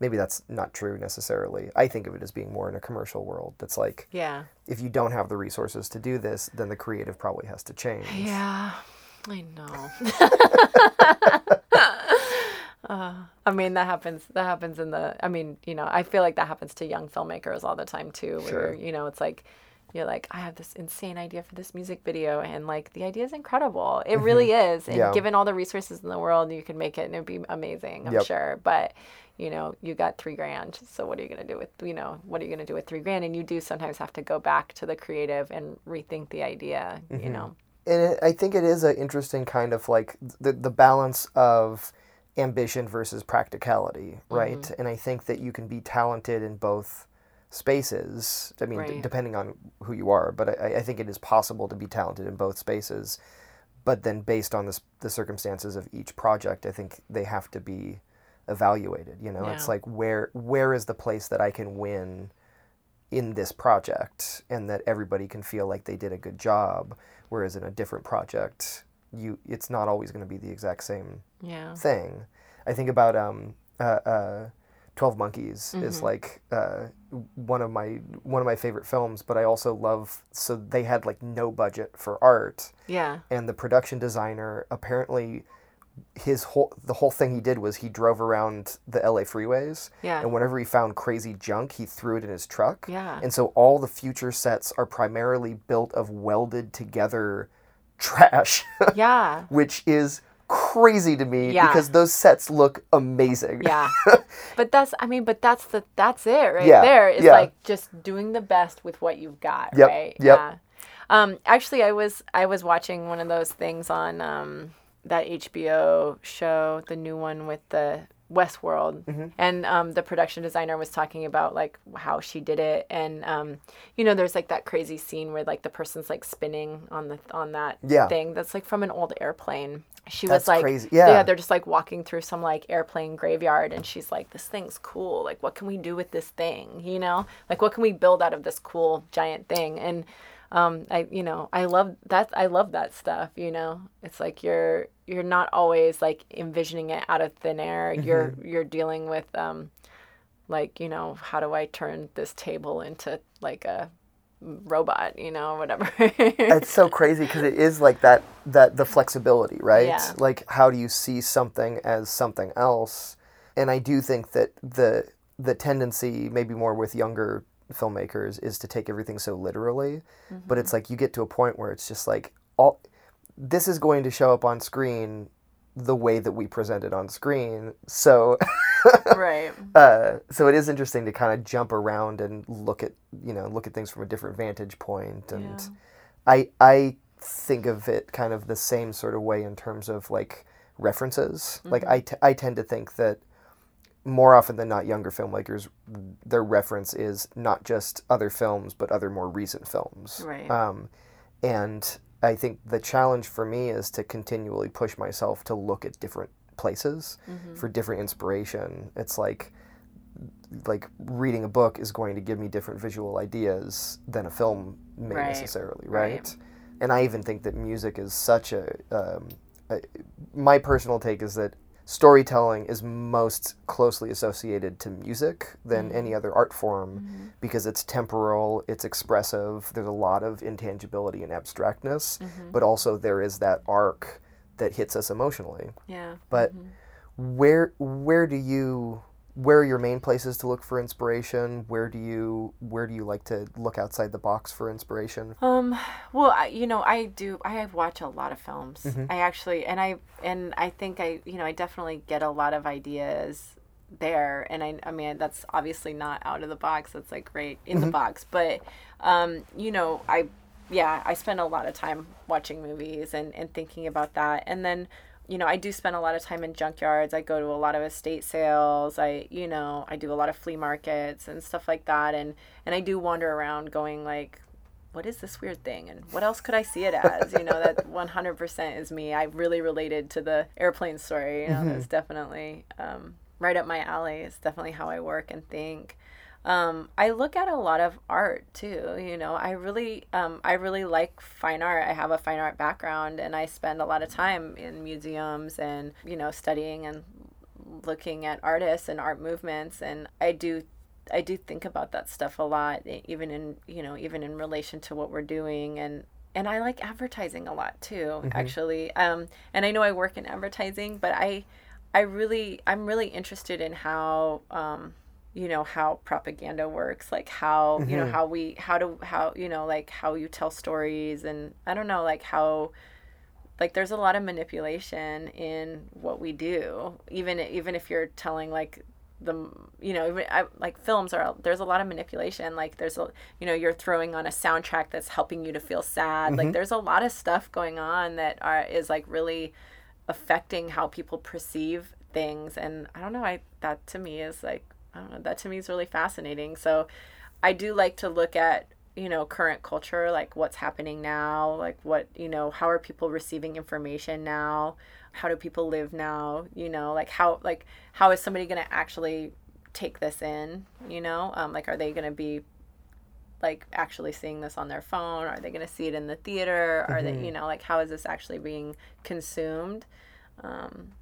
Maybe that's not true necessarily. I think of it as being more in a commercial world. That's like
Yeah.
if you don't have the resources to do this, then the creative probably has to change.
Yeah, I know. uh, I mean, that happens. That happens in the. I mean, you know, I feel like that happens to young filmmakers all the time too. Where
Sure.
you know, it's like you're like, I have this insane idea for this music video, and like the idea is incredible. It really is. And
Mm-hmm. Yeah.
given all the resources in the world, you could make it, and it'd be amazing. I'm
Yep.
sure, but. You know, you got three grand. So what are you gonna do with you know what are you gonna do with three grand? And you do sometimes have to go back to the creative and rethink the idea.
Mm-hmm.
You know.
and it, I think it is an interesting kind of like the the balance of ambition versus practicality, right?
Mm-hmm.
And I think that you can be talented in both spaces. I mean, d- depending on who you are, but I, I think it is possible to be talented in both spaces. But then, based on the, the circumstances of each project, I think they have to be evaluated. You know, it's like where where is the place that I can win in this project and that everybody can feel like they did a good job whereas in a different project you it's not always going to be the exact same
Yeah.
thing i think about um uh, uh 12 monkeys is like uh, one of my one of my favorite films but i also love so they had like no budget for art
Yeah.
and the production designer apparently his whole the whole thing he did was he drove around the LA freeways
Yeah.
and whenever he found crazy junk he threw it in his truck
Yeah.
and so all the future sets are primarily built of welded together trash
Yeah.
which is crazy to me
Yeah.
because those sets look amazing
Yeah. but that's I mean, but that's the that's it right
Yeah,
there. It's
yeah.
like just doing the best with what you've got,
Yep,
right?
yep.
Yeah. Um actually I was I was watching one of those things on um that HBO show, the new one with the Westworld,
Mm-hmm.
and um, the production designer was talking about like how she did it, and um, you know, there's like that crazy scene where like the person's like spinning on the on that
Yeah.
thing that's like from an old airplane. She
That's
was like,
crazy. Yeah.
they're just like walking through some like airplane graveyard and she's like this thing's cool like what can we do with this thing you know like what can we build out of this cool giant thing and um i you know i love that i love that stuff you know? It's like you're you're not always like envisioning it out of thin air. You're you're dealing with um like you know how do i turn this table into like a robot you know whatever.
It's so crazy because it is like that that the flexibility right?
Yeah.
like how do you see something as something else? And i do think that the the tendency maybe more with younger filmmakers is to take everything so literally but it's like you get to a point where it's just like all this is going to show up on screen the way that we present it on screen so
right.
uh, so it is interesting to kind of jump around and look at you know look at things from a different vantage point and
Yeah.
i i think of it kind of the same sort of way in terms of like references. Like I, t- I tend to think that more often than not younger filmmakers their reference is not just other films but other more recent films
Right.
um, and i think the challenge for me is to continually push myself to look at different places
Mm-hmm.
for different inspiration it's like like reading a book is going to give me different visual ideas than a film may
Right.
necessarily
Right.
right? and i even think that music is such a, um, a my personal take is that storytelling is most closely associated to music than
Mm-hmm.
any other art form because it's temporal, it's expressive, there's a lot of intangibility and abstractness,
Mm-hmm.
but also there is that arc that hits us emotionally.
yeah
But where where do you where are your main places to look for inspiration? Where do you where do you like to look outside the box for inspiration?
Um, well, I, you know, I do. I watch a lot of films.
Mm-hmm.
I actually, and I, and I think I, you know, I definitely get a lot of ideas there. And I, I mean, that's obviously not out of the box. That's like right in
Mm-hmm.
the box. But, um, you know, I, yeah, I spend a lot of time watching movies and and thinking about that. And then, you know, I do spend a lot of time in junkyards. I go to a lot of estate sales. I, you know, I do a lot of flea markets and stuff like that. And and I do wander around going like what is this weird thing and what else could I see it as? You know, that 100% is me. I really related to the airplane story. You know, that's definitely um, right up my alley. It's definitely how I work and think. Um, I look at a lot of art too. You know, I really, um, I really like fine art. I have a fine art background, and I spend a lot of time in museums and you know studying and looking at artists and art movements. And I do, I do think about that stuff a lot, even in you know, even in relation to what we're doing. And and I like advertising a lot too, mm-hmm. actually. Um, and I know I work in advertising, but I, I really, I'm really interested in how. Um, you know how propaganda works like how mm-hmm. you know mm-hmm. how we how do how you know like how you tell stories and i don't know like how like there's a lot of manipulation in what we do even even if you're telling like the you know even I, like films are there's a lot of manipulation like there's a you know you're throwing on a soundtrack that's helping you to feel sad mm-hmm. like there's a lot of stuff going on that are is like really affecting how people perceive things and i don't know i that to me is like I don't know, that to me is really fascinating. So I do like to look at, you know, current culture, like what's happening now, like what, you know, how are people receiving information now? How do people live now? You know, like how like how is somebody going to actually take this in, you know? Um like are they going to be like actually seeing this on their phone? Are they going to see it in the theater? Are mm-hmm. they, you know, like how is this actually being consumed? Um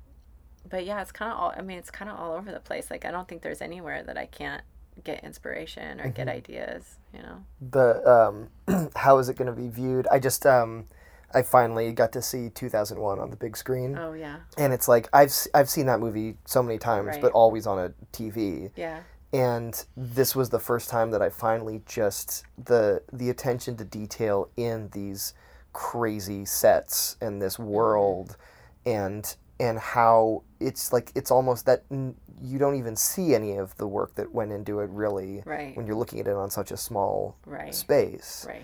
but yeah, it's kind of all. I mean, it's kind of all over the place. Like I don't think there's anywhere that I can't get inspiration or mm-hmm. get ideas. You know.
The um, how is it going to be viewed? I just um, I finally got to see 2001 on the big screen.
Oh yeah.
And it's like I've I've seen that movie so many times, right. but always on a TV.
Yeah.
And this was the first time that I finally just the the attention to detail in these crazy sets and this mm-hmm. world and and how it's like it's almost that you don't even see any of the work that went into it really
right.
when you're looking at it on such a small
right.
space.
Right.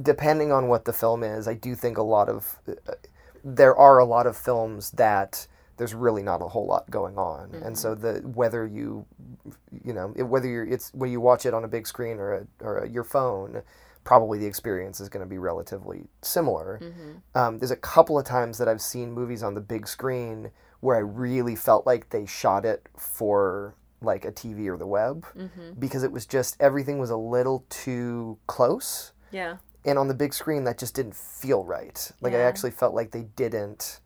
Depending on what the film is, I do think a lot of uh, there are a lot of films that there's really not a whole lot going on, mm-hmm. and so the whether you you know whether you're it's when you watch it on a big screen or a, or a, your phone probably the experience is going to be relatively similar. Mm-hmm. Um, there's a couple of times that I've seen movies on the big screen where I really felt like they shot it for like a TV or the web mm-hmm. because it was just everything was a little too close.
Yeah.
And on the big screen, that just didn't feel right. Like yeah. I actually felt like they didn't,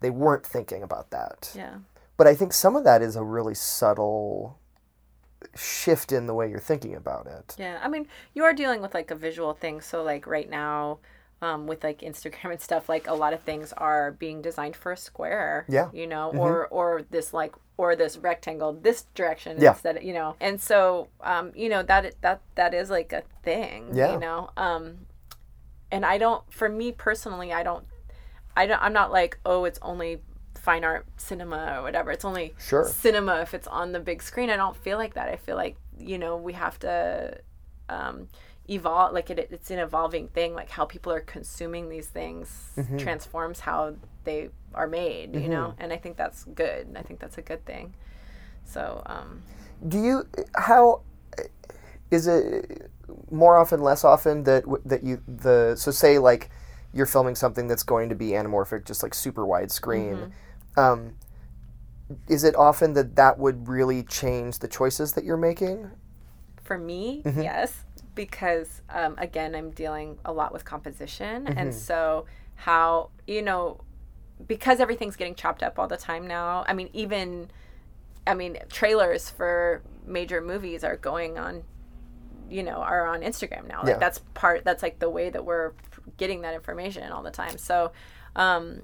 they weren't thinking about that.
Yeah.
But I think some of that is a really subtle shift in the way you're thinking about it.
Yeah, I mean, you are dealing with like a visual thing. So like right now, um, with like Instagram and stuff, like a lot of things are being designed for a square.
Yeah.
You know, mm-hmm. or or this like or this rectangle this direction yeah. instead of, you know. And so um, you know, that that that is like a thing. Yeah. You know. Um and I don't for me personally, I don't I don't I'm not like, oh, it's only fine art cinema or whatever. It's only
sure.
cinema if it's on the big screen. I don't feel like that. I feel like you know we have to um, evolve. Like it, it's an evolving thing. Like how people are consuming these things mm-hmm. transforms how they are made. Mm-hmm. You know, mm-hmm. and I think that's good. I think that's a good thing. So. Um,
Do you how is it more often, less often that that you the so say like you're filming something that's going to be anamorphic, just like super widescreen. Mm-hmm um, is it often that that would really change the choices that you're making?
For me, mm-hmm. yes, because um, again, I'm dealing a lot with composition, mm-hmm. and so how you know because everything's getting chopped up all the time now. I mean, even I mean trailers for major movies are going on you know are on Instagram now. Like yeah. that's part that's like the way that we're getting that information all the time. So um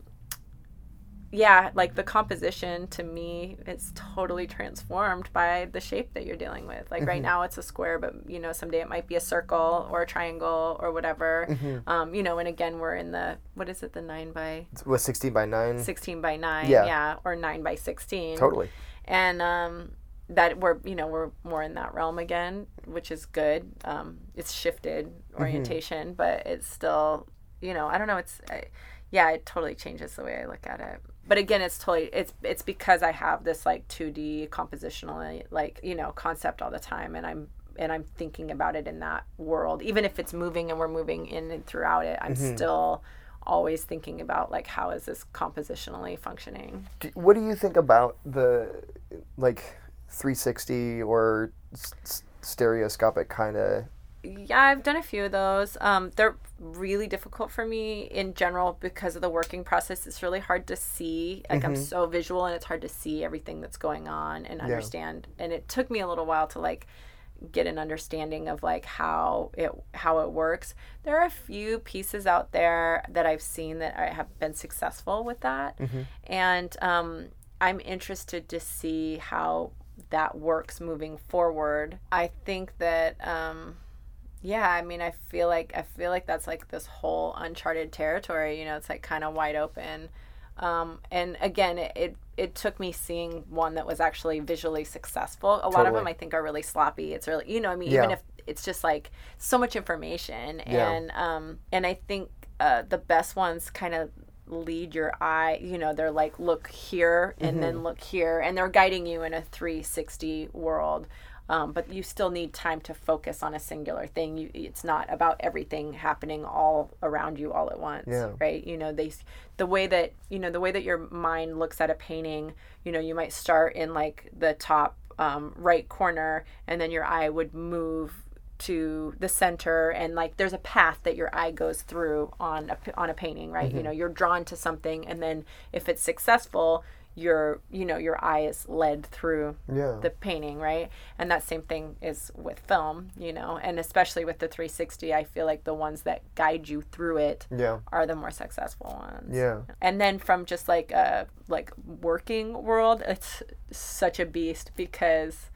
yeah, like the composition to me is totally transformed by the shape that you're dealing with. Like mm-hmm. right now it's a square, but you know someday it might be a circle or a triangle or whatever. Mm-hmm. Um, you know, and again we're in the what is it the nine by
what sixteen by nine?
Sixteen by nine, yeah, yeah or nine by sixteen.
Totally.
And um, that we're you know we're more in that realm again, which is good. Um, it's shifted mm-hmm. orientation, mm-hmm. but it's still you know I don't know. It's I, yeah, it totally changes the way I look at it but again it's totally it's it's because i have this like 2d compositional like you know concept all the time and i'm and i'm thinking about it in that world even if it's moving and we're moving in and throughout it i'm mm-hmm. still always thinking about like how is this compositionally functioning
what do you think about the like 360 or stereoscopic kind of
yeah, I've done a few of those. Um, they're really difficult for me in general because of the working process. It's really hard to see. Like
Mm-hmm.
I'm so visual, and it's hard to see everything that's going on and understand. And it took me a little while to like get an understanding of like how it how it works. There are a few pieces out there that I've seen that I have been successful with that,
Mm-hmm.
and um, I'm interested to see how that works moving forward. I think that. Um, yeah, I mean, I feel like I feel like that's like this whole uncharted territory. You know, it's like kind of wide open. Um, and again, it, it it took me seeing one that was actually visually successful. A lot of them I think are really sloppy. It's really you know, I mean, even if it's just like so much information,
Yeah.
and um, and I think uh, the best ones kind of lead your eye you know they're like look here and
Mm-hmm.
then look here and they're guiding you in a 360 world um, but you still need time to focus on a singular thing. You, it's not about everything happening all around you all at once,
Yeah.
right? You know, they, the way that you know the way that your mind looks at a painting. You know, you might start in like the top um, right corner, and then your eye would move to the center and like there's a path that your eye goes through on a on a painting right you know you're drawn to something and then if it's successful your you know your eye is led through
yeah
the painting, right? And that same thing is with film, you know, and especially with the 360, I feel like the ones that guide you through it
yeah
are the more successful ones.
yeah
And then from just like a like working world, it's such a beast because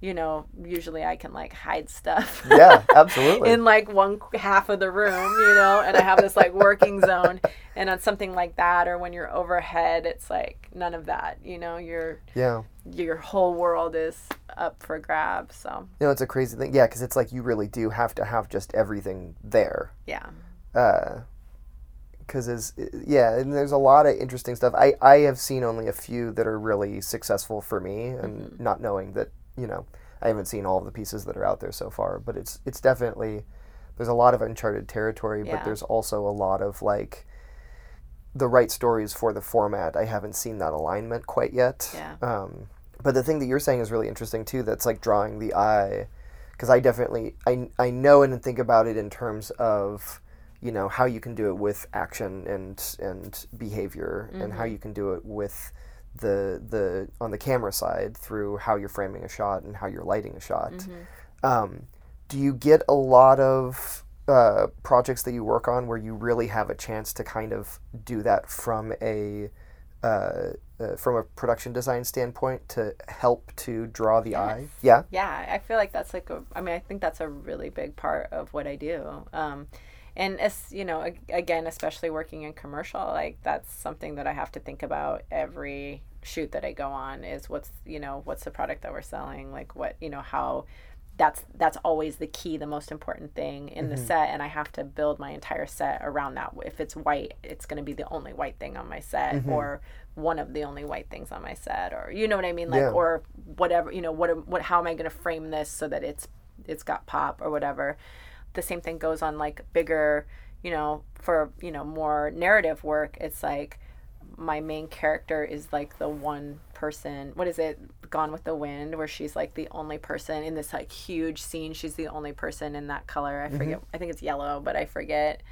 you know, usually I can like hide stuff.
yeah absolutely
in like one half of the room, you know, and I have this like working zone. And on something like that, or when you're overhead, it's like none of that, you know, your
yeah
your whole world is up for grabs. So
you know it's a crazy thing yeah because it's like you really do have to have just everything there
yeah, uh,
because is yeah and there's a lot of interesting stuff i i have seen only a few that are really successful for me and mm-hmm. not knowing that you know i haven't seen all of the pieces that are out there so far but it's it's definitely there's a lot of uncharted territory but there's also a lot of like the right stories for the format. I haven't seen that alignment quite yet.
Yeah.
um, but the thing that you're saying is really interesting too that's like drawing the eye because i definitely I, I know and think about it in terms of you know how you can do it with action and and behavior and how you can do it with the the on the camera side through how you're framing a shot and how you're lighting a shot um, do you get a lot of uh, projects that you work on where you really have a chance to kind of do that from a uh, uh, from a production design standpoint to help to draw the eye yeah
yeah. I feel like that's like a. I mean, I think that's a really big part of what I do. Um, and as you know, again, especially working in commercial, like that's something that I have to think about every shoot that I go on. Is what's you know what's the product that we're selling? Like what you know how that's that's always the key the most important thing in the mm-hmm. set and i have to build my entire set around that if it's white it's going to be the only white thing on my set mm-hmm. or one of the only white things on my set or you know what i mean like
Yeah.
or whatever you know what what how am i going to frame this so that it's it's got pop or whatever the same thing goes on like bigger you know for you know more narrative work it's like my main character is like the one person what is it gone with the wind where she's like the only person in this like huge scene. She's the only person in that color. I forget mm-hmm. i think it's yellow but i forget.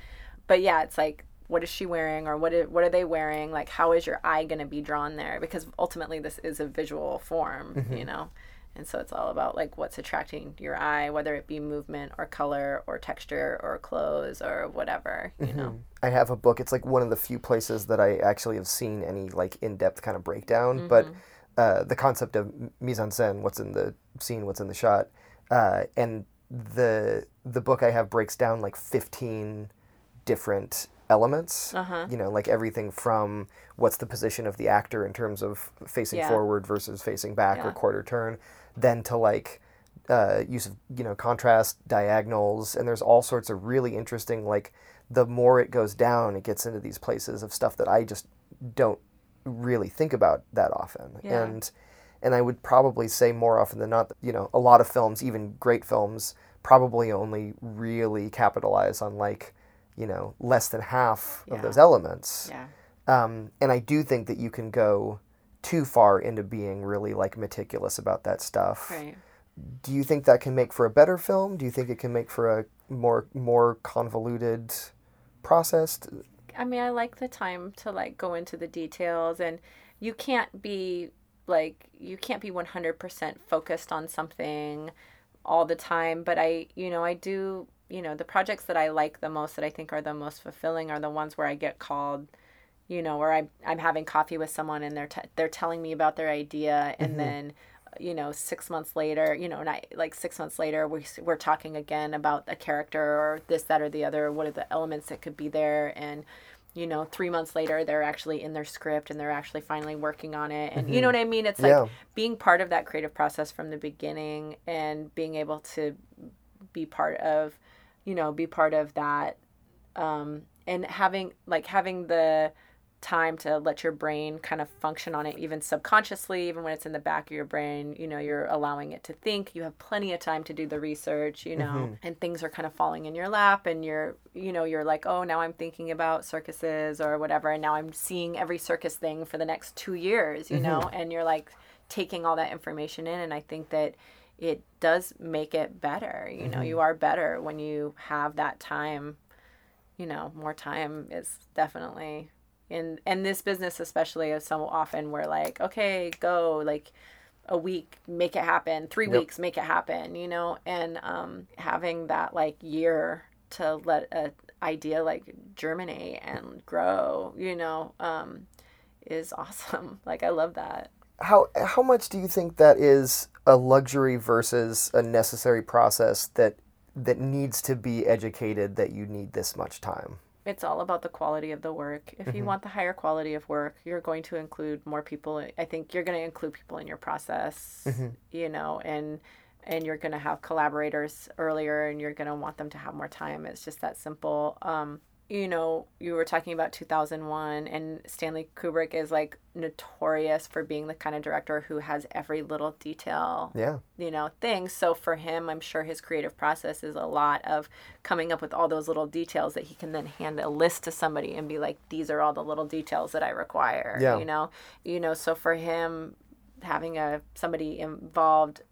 But yeah it's like what is she wearing or what is, what are they wearing? Like how is your eye going to be drawn there? Because ultimately this is a visual form you mm-hmm. know and so it's all about like what's attracting your eye whether it be movement or color or texture or clothes or whatever you know
I have a book. It's like one of the few places that I actually have seen any like in-depth kind of breakdown. But uh, the concept of mise en scène, what's in the scene, what's in the shot, uh, and the the book I have breaks down like fifteen different elements.
Uh-huh.
You know, like everything from what's the position of the actor in terms of facing
Yeah.
forward versus facing back or quarter turn, then to like uh, use of you know contrast diagonals and there's all sorts of really interesting like the more it goes down it gets into these places of stuff that i just don't really think about that often
Yeah.
and and i would probably say more often than not you know a lot of films even great films probably only really capitalize on like you know less than half of those elements
yeah
um, and I do think that you can go too far into being really like meticulous about that stuff.
right
do you think that can make for a better film? Do you think it can make for a more more convoluted process?
I mean, I like the time to like go into the details and you can't be like you can't be 100% focused on something all the time, but I, you know, I do, you know, the projects that I like the most that I think are the most fulfilling are the ones where I get called you know, where I'm I'm having coffee with someone and they're t- they're telling me about their idea, and mm-hmm. then you know six months later you know not like six months later we, we're talking again about a character or this that or the other what are the elements that could be there and you know three months later they're actually in their script and they're actually finally working on it and mm-hmm. you know what i mean it's like being part of that creative process from the beginning and being able to be part of you know be part of that um and having like having the time to let your brain kind of function on it even subconsciously even when it's in the back of your brain you know you're allowing it to think you have plenty of time to do the research you know mm-hmm. and things are kind of falling in your lap and you're you know you're like oh now i'm thinking about circuses or whatever and now i'm seeing every circus thing for the next 2 years you mm-hmm. know and you're like taking all that information in and i think that it does make it better you mm-hmm. know you are better when you have that time you know more time is definitely in and this business especially is so often we're like okay go like a week make it happen three yep. weeks make it happen you know and um, having that like year to let a idea like germinate and grow you know um, is awesome like i love that
how how much do you think that is a luxury versus a necessary process that that needs to be educated that you need this much time
it's all about the quality of the work. If mm-hmm. you want the higher quality of work, you're going to include more people. I think you're going to include people in your process, mm-hmm. you know, and and you're going to have collaborators earlier and you're going to want them to have more time. It's just that simple. Um, you know, you were talking about 2001, and Stanley Kubrick is like notorious for being the kind of director who has every little detail,
yeah,
you know, thing. So for him, I'm sure his creative process is a lot of coming up with all those little details that he can then hand a list to somebody and be like, these are all the little details that I require, yeah. you know, you know. So for him, having a somebody involved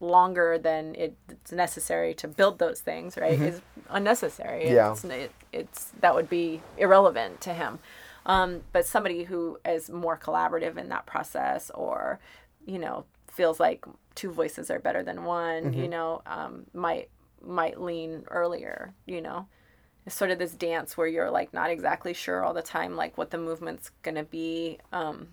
longer than it's necessary to build those things, right, mm-hmm. is unnecessary.
Yeah.
It's, it, it's that would be irrelevant to him. Um, but somebody who is more collaborative in that process, or you know, feels like two voices are better than one, mm-hmm. you know, um, might might lean earlier. You know, it's sort of this dance where you're like not exactly sure all the time, like what the movement's gonna be. Um,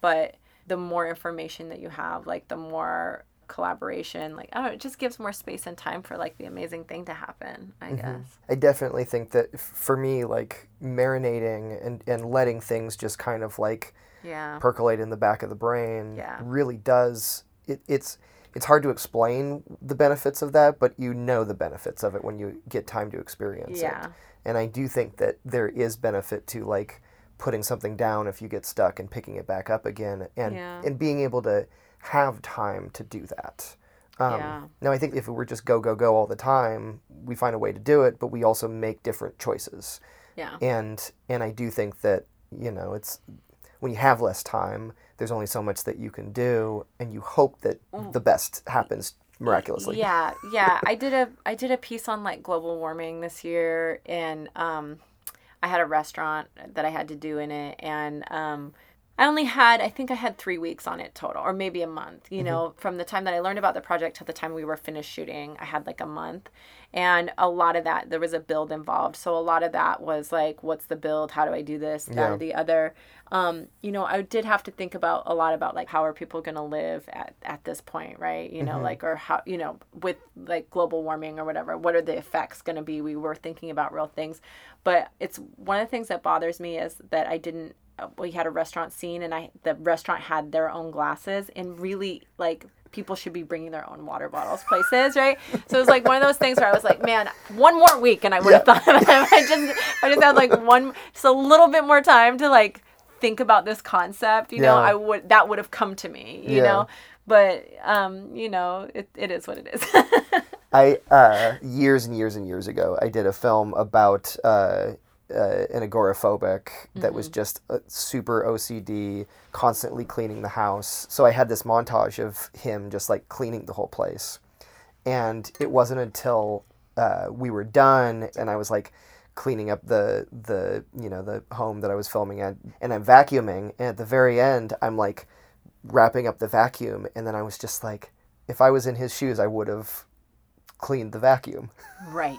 but the more information that you have, like the more collaboration like i don't know it just gives more space and time for like the amazing thing to happen i mm-hmm. guess
i definitely think that for me like marinating and, and letting things just kind of like
yeah
percolate in the back of the brain
yeah.
really does it, it's it's hard to explain the benefits of that but you know the benefits of it when you get time to experience
yeah.
it and i do think that there is benefit to like putting something down if you get stuck and picking it back up again and
yeah.
and being able to have time to do that.
Um, yeah.
Now, I think if it were just go, go, go all the time, we find a way to do it, but we also make different choices.
Yeah.
And and I do think that you know it's when you have less time, there's only so much that you can do, and you hope that mm. the best happens miraculously.
Yeah, yeah. I did a I did a piece on like global warming this year, and um, I had a restaurant that I had to do in it, and um, I only had, I think I had three weeks on it total, or maybe a month. You mm-hmm. know, from the time that I learned about the project to the time we were finished shooting, I had like a month. And a lot of that, there was a build involved. So a lot of that was like, what's the build? How do I do this? That yeah. or the other. Um, you know, I did have to think about a lot about like, how are people going to live at, at this point, right? You know, mm-hmm. like, or how, you know, with like global warming or whatever, what are the effects going to be? We were thinking about real things. But it's one of the things that bothers me is that I didn't we had a restaurant scene and I the restaurant had their own glasses and really like people should be bringing their own water bottles places, right? So it was like one of those things where I was like, man, one more week and I would have yeah. thought of it. I just I just had like one just a little bit more time to like think about this concept, you yeah. know, I would that would have come to me, you yeah. know. But um, you know, it, it is what it is.
I uh, years and years and years ago, I did a film about uh, uh, an agoraphobic mm-hmm. that was mm-hmm. just super OCD, constantly cleaning the house. So I had this montage of him just like cleaning the whole place. and it wasn't until uh, we were done and I was like cleaning up the the you know the home that I was filming at, and I'm vacuuming, and at the very end, I'm like wrapping up the vacuum, and then I was just like, if I was in his shoes, I would have cleaned the vacuum.
Right.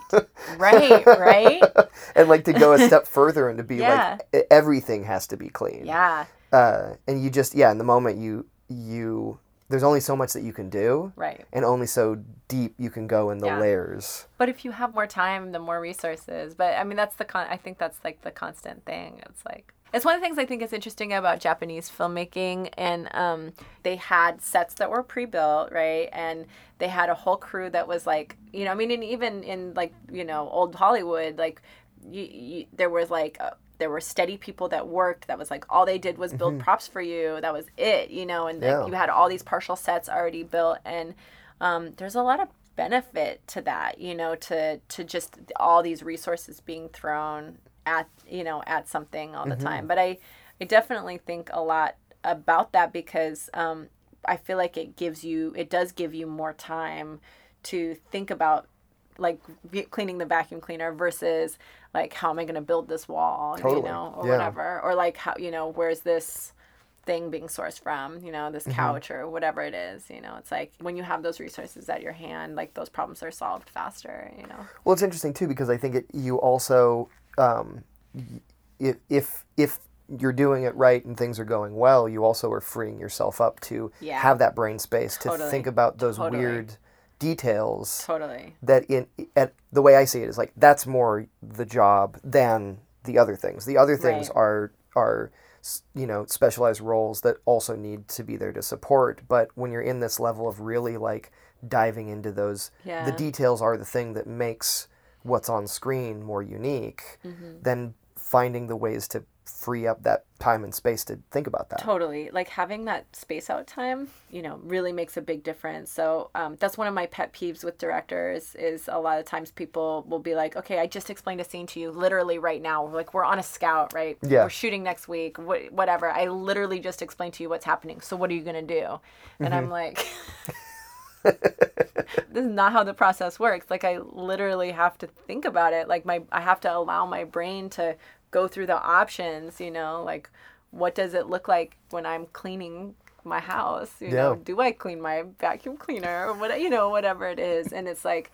Right. Right.
and like to go a step further and to be
Yeah.
like everything has to be clean.
yeah.
Uh, and you just yeah, in the moment you you there's only so much that you can do,
Right.
and only so deep you can go in the
Yeah.
layers.
But if you have more time, the more resources. But I mean, that's the con. I think that's like the constant thing. It's like it's one of the things I think is interesting about Japanese filmmaking, and um, they had sets that were pre-built, right? And they had a whole crew that was like, you know, I mean, and even in like you know old Hollywood, like you, you, there was like. Uh, there were steady people that worked that was like all they did was build props for you that was it you know and like, you had all these partial sets already built and um, there's a lot of benefit to that you know to to just all these resources being thrown at you know at something all the time but i i definitely think a lot about that because um, i feel like it gives you it does give you more time to think about like cleaning the vacuum cleaner versus like how am i going to build this wall you know or
Yeah.
whatever or like how you know where's this thing being sourced from, you know, this
Mm-hmm.
couch or whatever it is, you know, it's like when you have those resources at your hand, like those problems are solved faster, you know.
Well, it's interesting too because I think it, you also, um, if if if you're doing it right and things are going well, you also are freeing yourself up to
Yeah.
have that brain space to think about those
Totally.
weird details.
Totally.
That in at the way I see it is like that's more the job than the other things. The other things
Right.
are are you know specialized roles that also need to be there to support. But when you're in this level of really like diving into those,
Yeah.
the details are the thing that makes what's on screen more unique.
Mm-hmm.
Then finding the ways to free up that time and space to think about that.
Totally. Like having that space out time, you know, really makes a big difference. So um, that's one of my pet peeves with directors is a lot of times people will be like, okay, I just explained a scene to you literally right now. Like we're on a scout, right?
Yeah.
We're shooting next week, wh- whatever. I literally just explained to you what's happening. So what are you going to do? And I'm like, this is not how the process works. Like I literally have to think about it. Like my I have to allow my brain to go through the options, you know, like what does it look like when I'm cleaning my house? You know, do I clean my vacuum cleaner or what you know, whatever it is. And it's like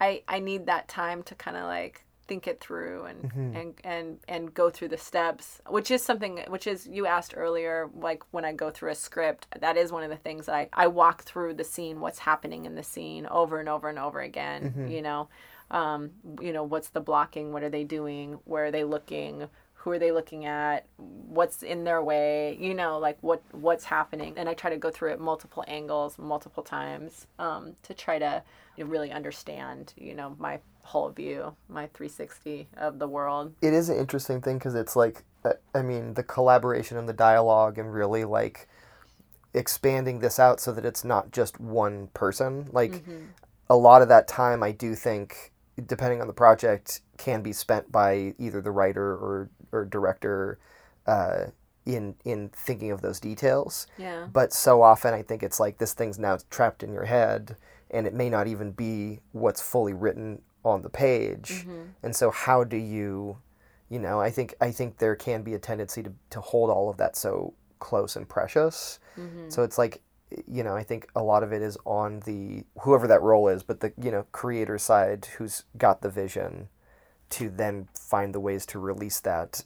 I I need that time to kind of like think it through and, and and and go through the steps which is something which is you asked earlier like when i go through a script that is one of the things that i, I walk through the scene what's happening in the scene over and over and over again you know? Um, you know what's the blocking what are they doing where are they looking who are they looking at what's in their way you know like what what's happening. And i try to go through it multiple angles multiple times um, to try to you know, really understand you know my whole view my 360 of the world.
It is an interesting thing because it's like uh, i mean the collaboration and the dialogue and really like expanding this out so that it's not just one person. Like a lot of that time i do think depending on the project can be spent by either the writer or, or director uh, in in thinking of those details.
Yeah.
But so often I think it's like this thing's now trapped in your head and it may not even be what's fully written on the page. And so how do you you know, I think I think there can be a tendency to, to hold all of that so close and precious. So it's like you know, I think a lot of it is on the whoever that role is, but the you know, creator side who's got the vision to then find the ways to release that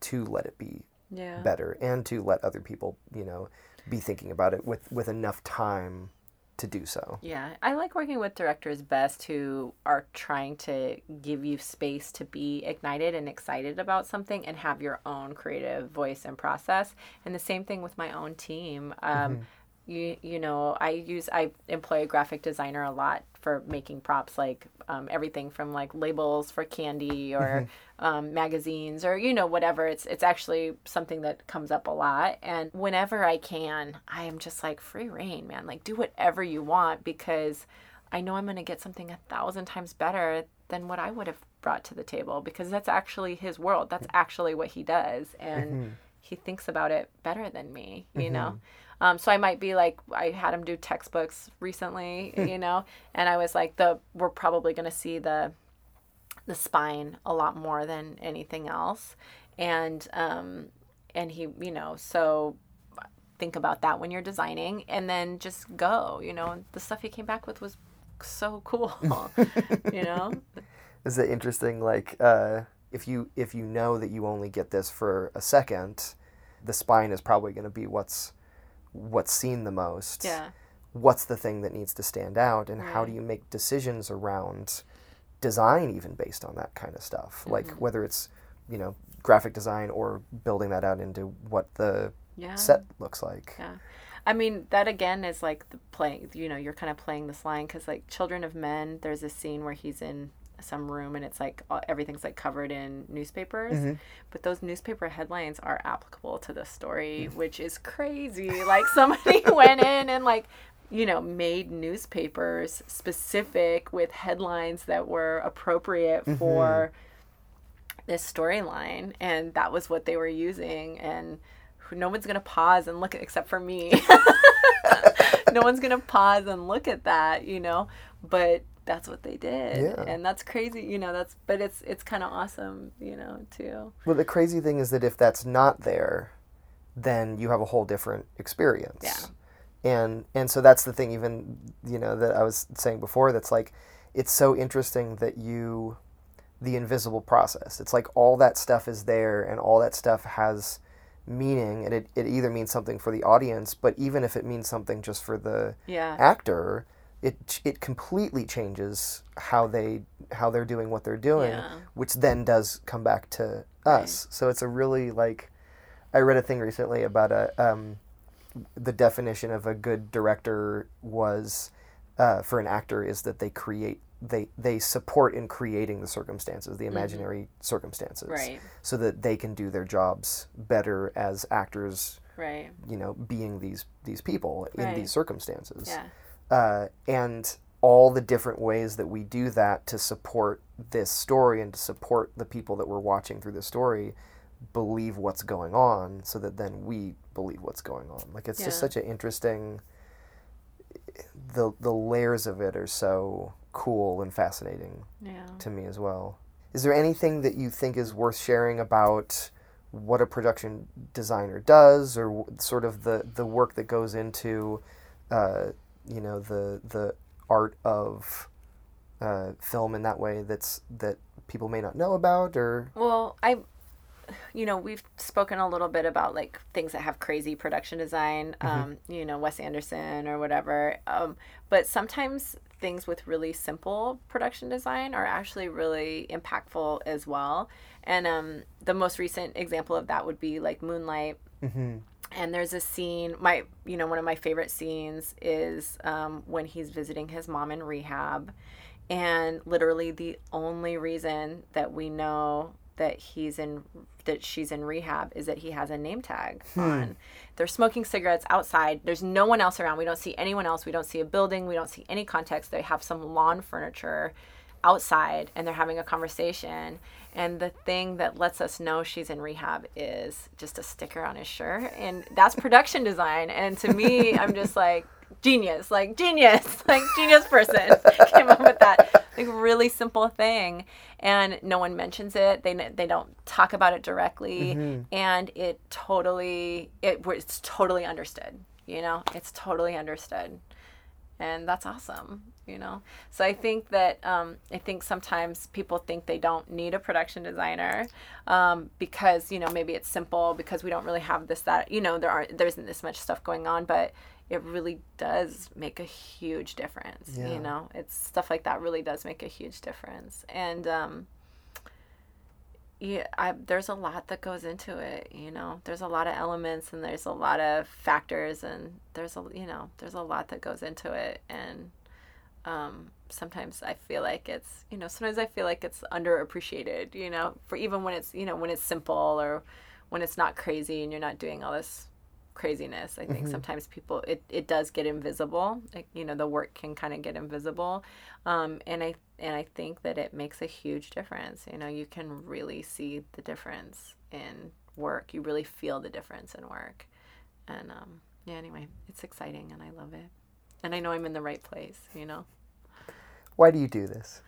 to let it be
yeah
better and to let other people you know be thinking about it with with enough time to do so
Yeah, I like working with directors best who are trying to give you space to be ignited and excited about something and have your own creative voice and process. And the same thing with my own team. Um, You you know, I use I employ a graphic designer a lot for making props like um, everything from like labels for candy or um, magazines or you know whatever. It's it's actually something that comes up a lot. And whenever I can, I am just like free reign, man. Like do whatever you want because I know I'm going to get something a thousand times better than what I would have brought to the table because that's actually his world. That's actually what he does. And he thinks about it better than me, you
Mm-hmm.
know? Um, so I might be like, I had him do textbooks recently,
Hmm.
you know, and I was like, the we're probably going to see the the spine a lot more than anything else, and um, and he, you know, so think about that when you're designing, and then just go, you know. The stuff he came back with was so cool, you know.
Is it interesting? Like, uh, if you if you know that you only get this for a second, the spine is probably going to be what's what's seen the most.
Yeah.
What's the thing that needs to stand out, and how do you make decisions around design, even based on that kind of stuff? Like
Mm-hmm.
whether it's you know graphic design or building that out into what the
Yeah.
set looks like.
Yeah. I mean, that again is like the playing, you know, you're kind of playing this line because, like, Children of Men, there's a scene where he's in some room and it's like all, everything's like covered in newspapers. Mm-hmm. But those newspaper headlines are applicable to the story, which is crazy. like, somebody went in and, like, you know, made newspapers specific with headlines that were appropriate mm-hmm. for this storyline and that was what they were using and no one's gonna pause and look at except for me. No one's gonna pause and look at that you know? But that's what they did
Yeah.
and that's crazy you know that's but it's it's kind of awesome you know too
Well, the crazy thing is that if that's not there, then you have a whole different experience.
Yeah.
And and so that's the thing. Even you know that I was saying before. That's like, it's so interesting that you, the invisible process. It's like all that stuff is there, and all that stuff has meaning, and it, it either means something for the audience, but even if it means something just for the
yeah
actor, it it completely changes how they how they're doing what they're doing,
Yeah.
which then does come back to us. So it's a really like I read a thing recently about a um, the definition of a good director was uh, for an actor is that they create they they support in creating the circumstances, the imaginary circumstances,
Mm-hmm. Right.
so that they can do their jobs better as actors.
right
You know, being these these people in
Right.
these circumstances
yeah
uh, and all the different ways that we do that to support this story and to support the people that we're watching through the story believe what's going on so that then we believe what's going on. Like it's just such an interesting the the layers of it are so cool and fascinating
yeah.
to me as well. Is there anything that you think is worth sharing about what a production designer does or sort of the the work that goes into uh, you know the the art of uh, film in that way that's that people may not know about or
Well, I, you know, we've spoken a little bit about like things that have crazy production design, um, you know, Wes Anderson or whatever. Um, but sometimes things with really simple production design are actually really impactful as well. And um, the most recent example of that would be like Moonlight. And there's a scene, my, you know, one of my favorite scenes is um, when he's visiting his mom in rehab. And literally the only reason that we know that he's in, that she's in rehab is that he has a name tag on. They're smoking cigarettes outside. There's no one else around. We don't see anyone else. We don't see a building. We don't see any context. They have some lawn furniture outside and they're having a conversation. And the thing that lets us know she's in rehab is just a sticker on his shirt. And that's production design. And to me, I'm just like, genius, like genius, like genius person came up with that like really simple thing. And no one mentions it. They, they don't talk about it directly. Mm-hmm. And it totally, it, it's totally understood. You know, it's totally understood and that's awesome you know? So i think that um, i think sometimes people think they don't need a production designer um, because you know maybe it's simple because we don't really have this that you know there aren't there isn't this much stuff going on but it really does make a huge difference
Yeah.
you know? It's stuff like that really does make a huge difference. And um, I, there's a lot that goes into it. You know, there's a lot of elements and there's a lot of factors and there's a you know there's a lot that goes into it and um, sometimes I feel like it's you know sometimes I feel like it's underappreciated. You know, for even when it's you know when it's simple or when it's not crazy and you're not doing all this craziness. I think sometimes people it, it does get invisible. Like, you know, the work can kind of get invisible. Um, and I and I think that it makes a huge difference. You know, you can really see the difference in work. You really feel the difference in work. And um, yeah, anyway, it's exciting and I love it. And I know I'm in the right place, you know?
Why do you do this?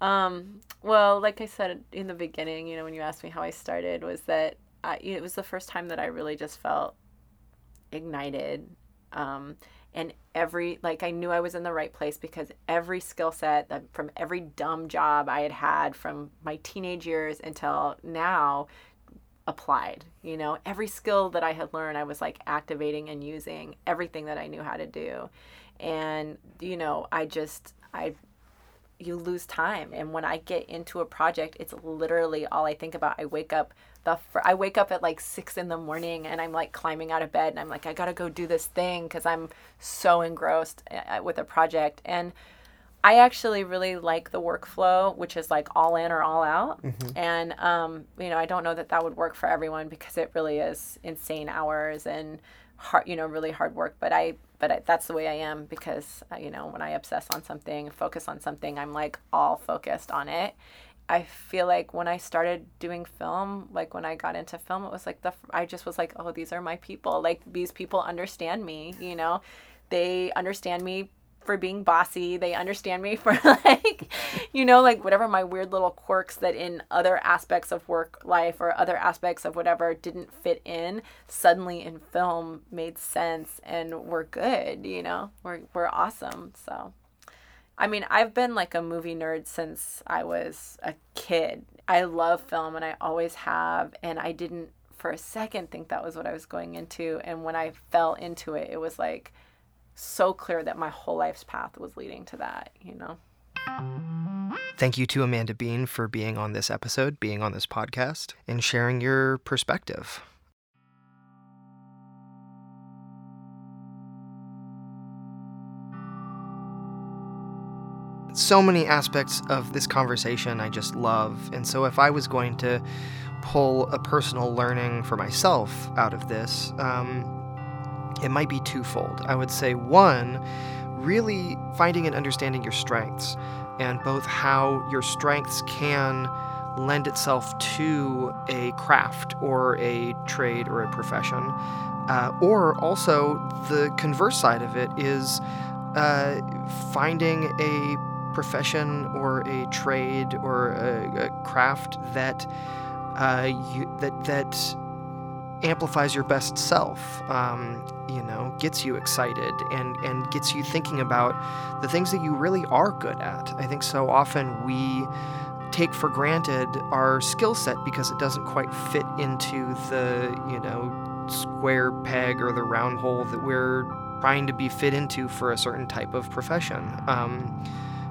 Um, well, like I said in the beginning, you know, when you asked me how I started, was that I, it was the first time that I really just felt ignited. Um, and every, like, I knew I was in the right place because every skill set that from every dumb job I had had from my teenage years until now applied. You know, every skill that I had learned, I was like activating and using everything that I knew how to do. And, you know, I just, I you lose time and when i get into a project it's literally all i think about i wake up the fr- i wake up at like six in the morning and i'm like climbing out of bed and i'm like i gotta go do this thing because i'm so engrossed uh, with a project and i actually really like the workflow which is like all in or all out mm-hmm. and um, you know i don't know that that would work for everyone because it really is insane hours and hard you know really hard work but i but I, that's the way I am because uh, you know when I obsess on something, focus on something, I'm like all focused on it. I feel like when I started doing film, like when I got into film, it was like the I just was like, oh, these are my people. Like these people understand me, you know. They understand me for being bossy. They understand me for like, you know, like whatever my weird little quirks that in other aspects of work life or other aspects of whatever didn't fit in, suddenly in film made sense and we're good, you know. We're we're awesome. So I mean, I've been like a movie nerd since I was a kid. I love film and I always have and I didn't for a second think that was what I was going into and when I fell into it, it was like so clear that my whole life's path was leading to that, you know?
Thank you to Amanda Bean for being on this episode, being on this podcast, and sharing your perspective. So many aspects of this conversation I just love, and so if I was going to pull a personal learning for myself out of this, um, it might be twofold. I would say one, really finding and understanding your strengths and both how your strengths can lend itself to a craft or a trade or a profession. Uh, or also, the converse side of it is uh, finding a profession or a trade or a, a craft that uh, you, that that amplifies your best self. Um, you know, gets you excited and and gets you thinking about the things that you really are good at. I think so often we take for granted our skill set because it doesn't quite fit into the you know square peg or the round hole that we're trying to be fit into for a certain type of profession. Um,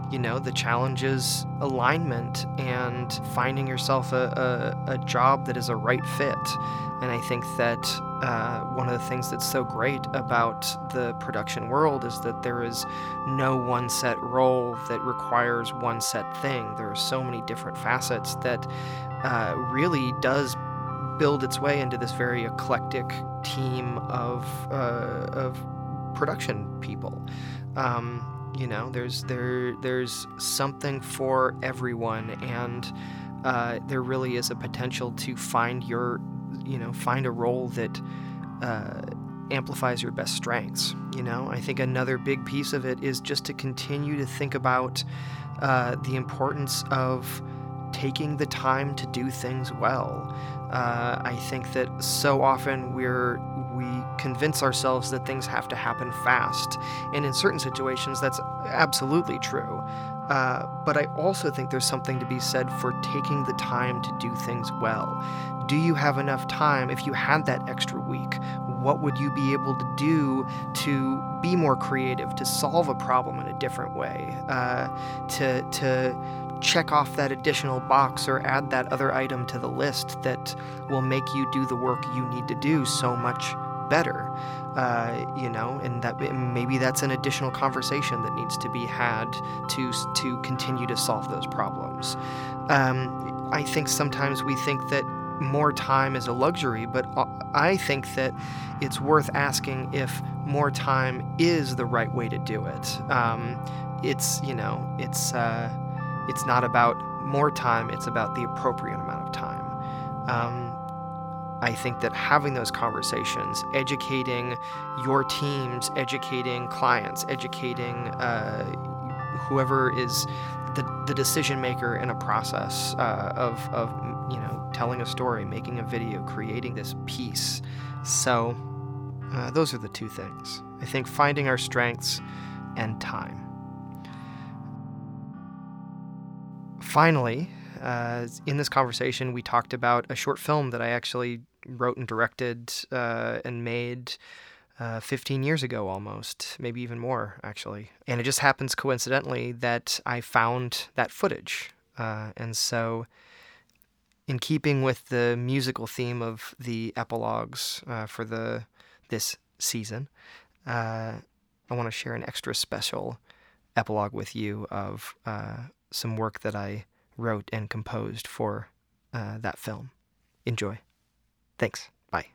you know, the challenge is alignment and finding yourself a, a, a job that is a right fit. And I think that uh, one of the things that's so great about the production world is that there is no one set role that requires one set thing. There are so many different facets that uh, really does build its way into this very eclectic team of, uh, of production people. Um, you know there's there there's something for everyone and uh, there really is a potential to find your you know find a role that uh, amplifies your best strengths you know? I think another big piece of it is just to continue to think about uh, the importance of taking the time to do things well. Uh, i think that so often we're we convince ourselves that things have to happen fast. And in certain situations, that's absolutely true. Uh, but I also think there's something to be said for taking the time to do things well. Do you have enough time? If you had that extra week, what would you be able to do to be more creative, to solve a problem in a different way, uh, to to check off that additional box or add that other item to the list that will make you do the work you need to do so much better. Uh, you know, and that maybe that's an additional conversation that needs to be had to to continue to solve those problems. Um, I think sometimes we think that more time is a luxury, but I think that it's worth asking if more time is the right way to do it. Um, it's you know, it's uh, it's not about more time; it's about the appropriate amount of time. Um, I think that having those conversations, educating your teams, educating clients, educating uh, whoever is the, the decision maker in a process uh, of, of, you know, telling a story, making a video, creating this piece. So, uh, those are the two things. I think finding our strengths and time. Finally, uh, in this conversation, we talked about a short film that I actually wrote and directed uh, and made uh, 15 years ago almost, maybe even more, actually. And it just happens coincidentally that I found that footage. Uh, and so, in keeping with the musical theme of the epilogues uh, for the this season, uh, I want to share an extra special epilogue with you of some work that I wrote and composed for uh, that film. Enjoy. Thanks. Bye.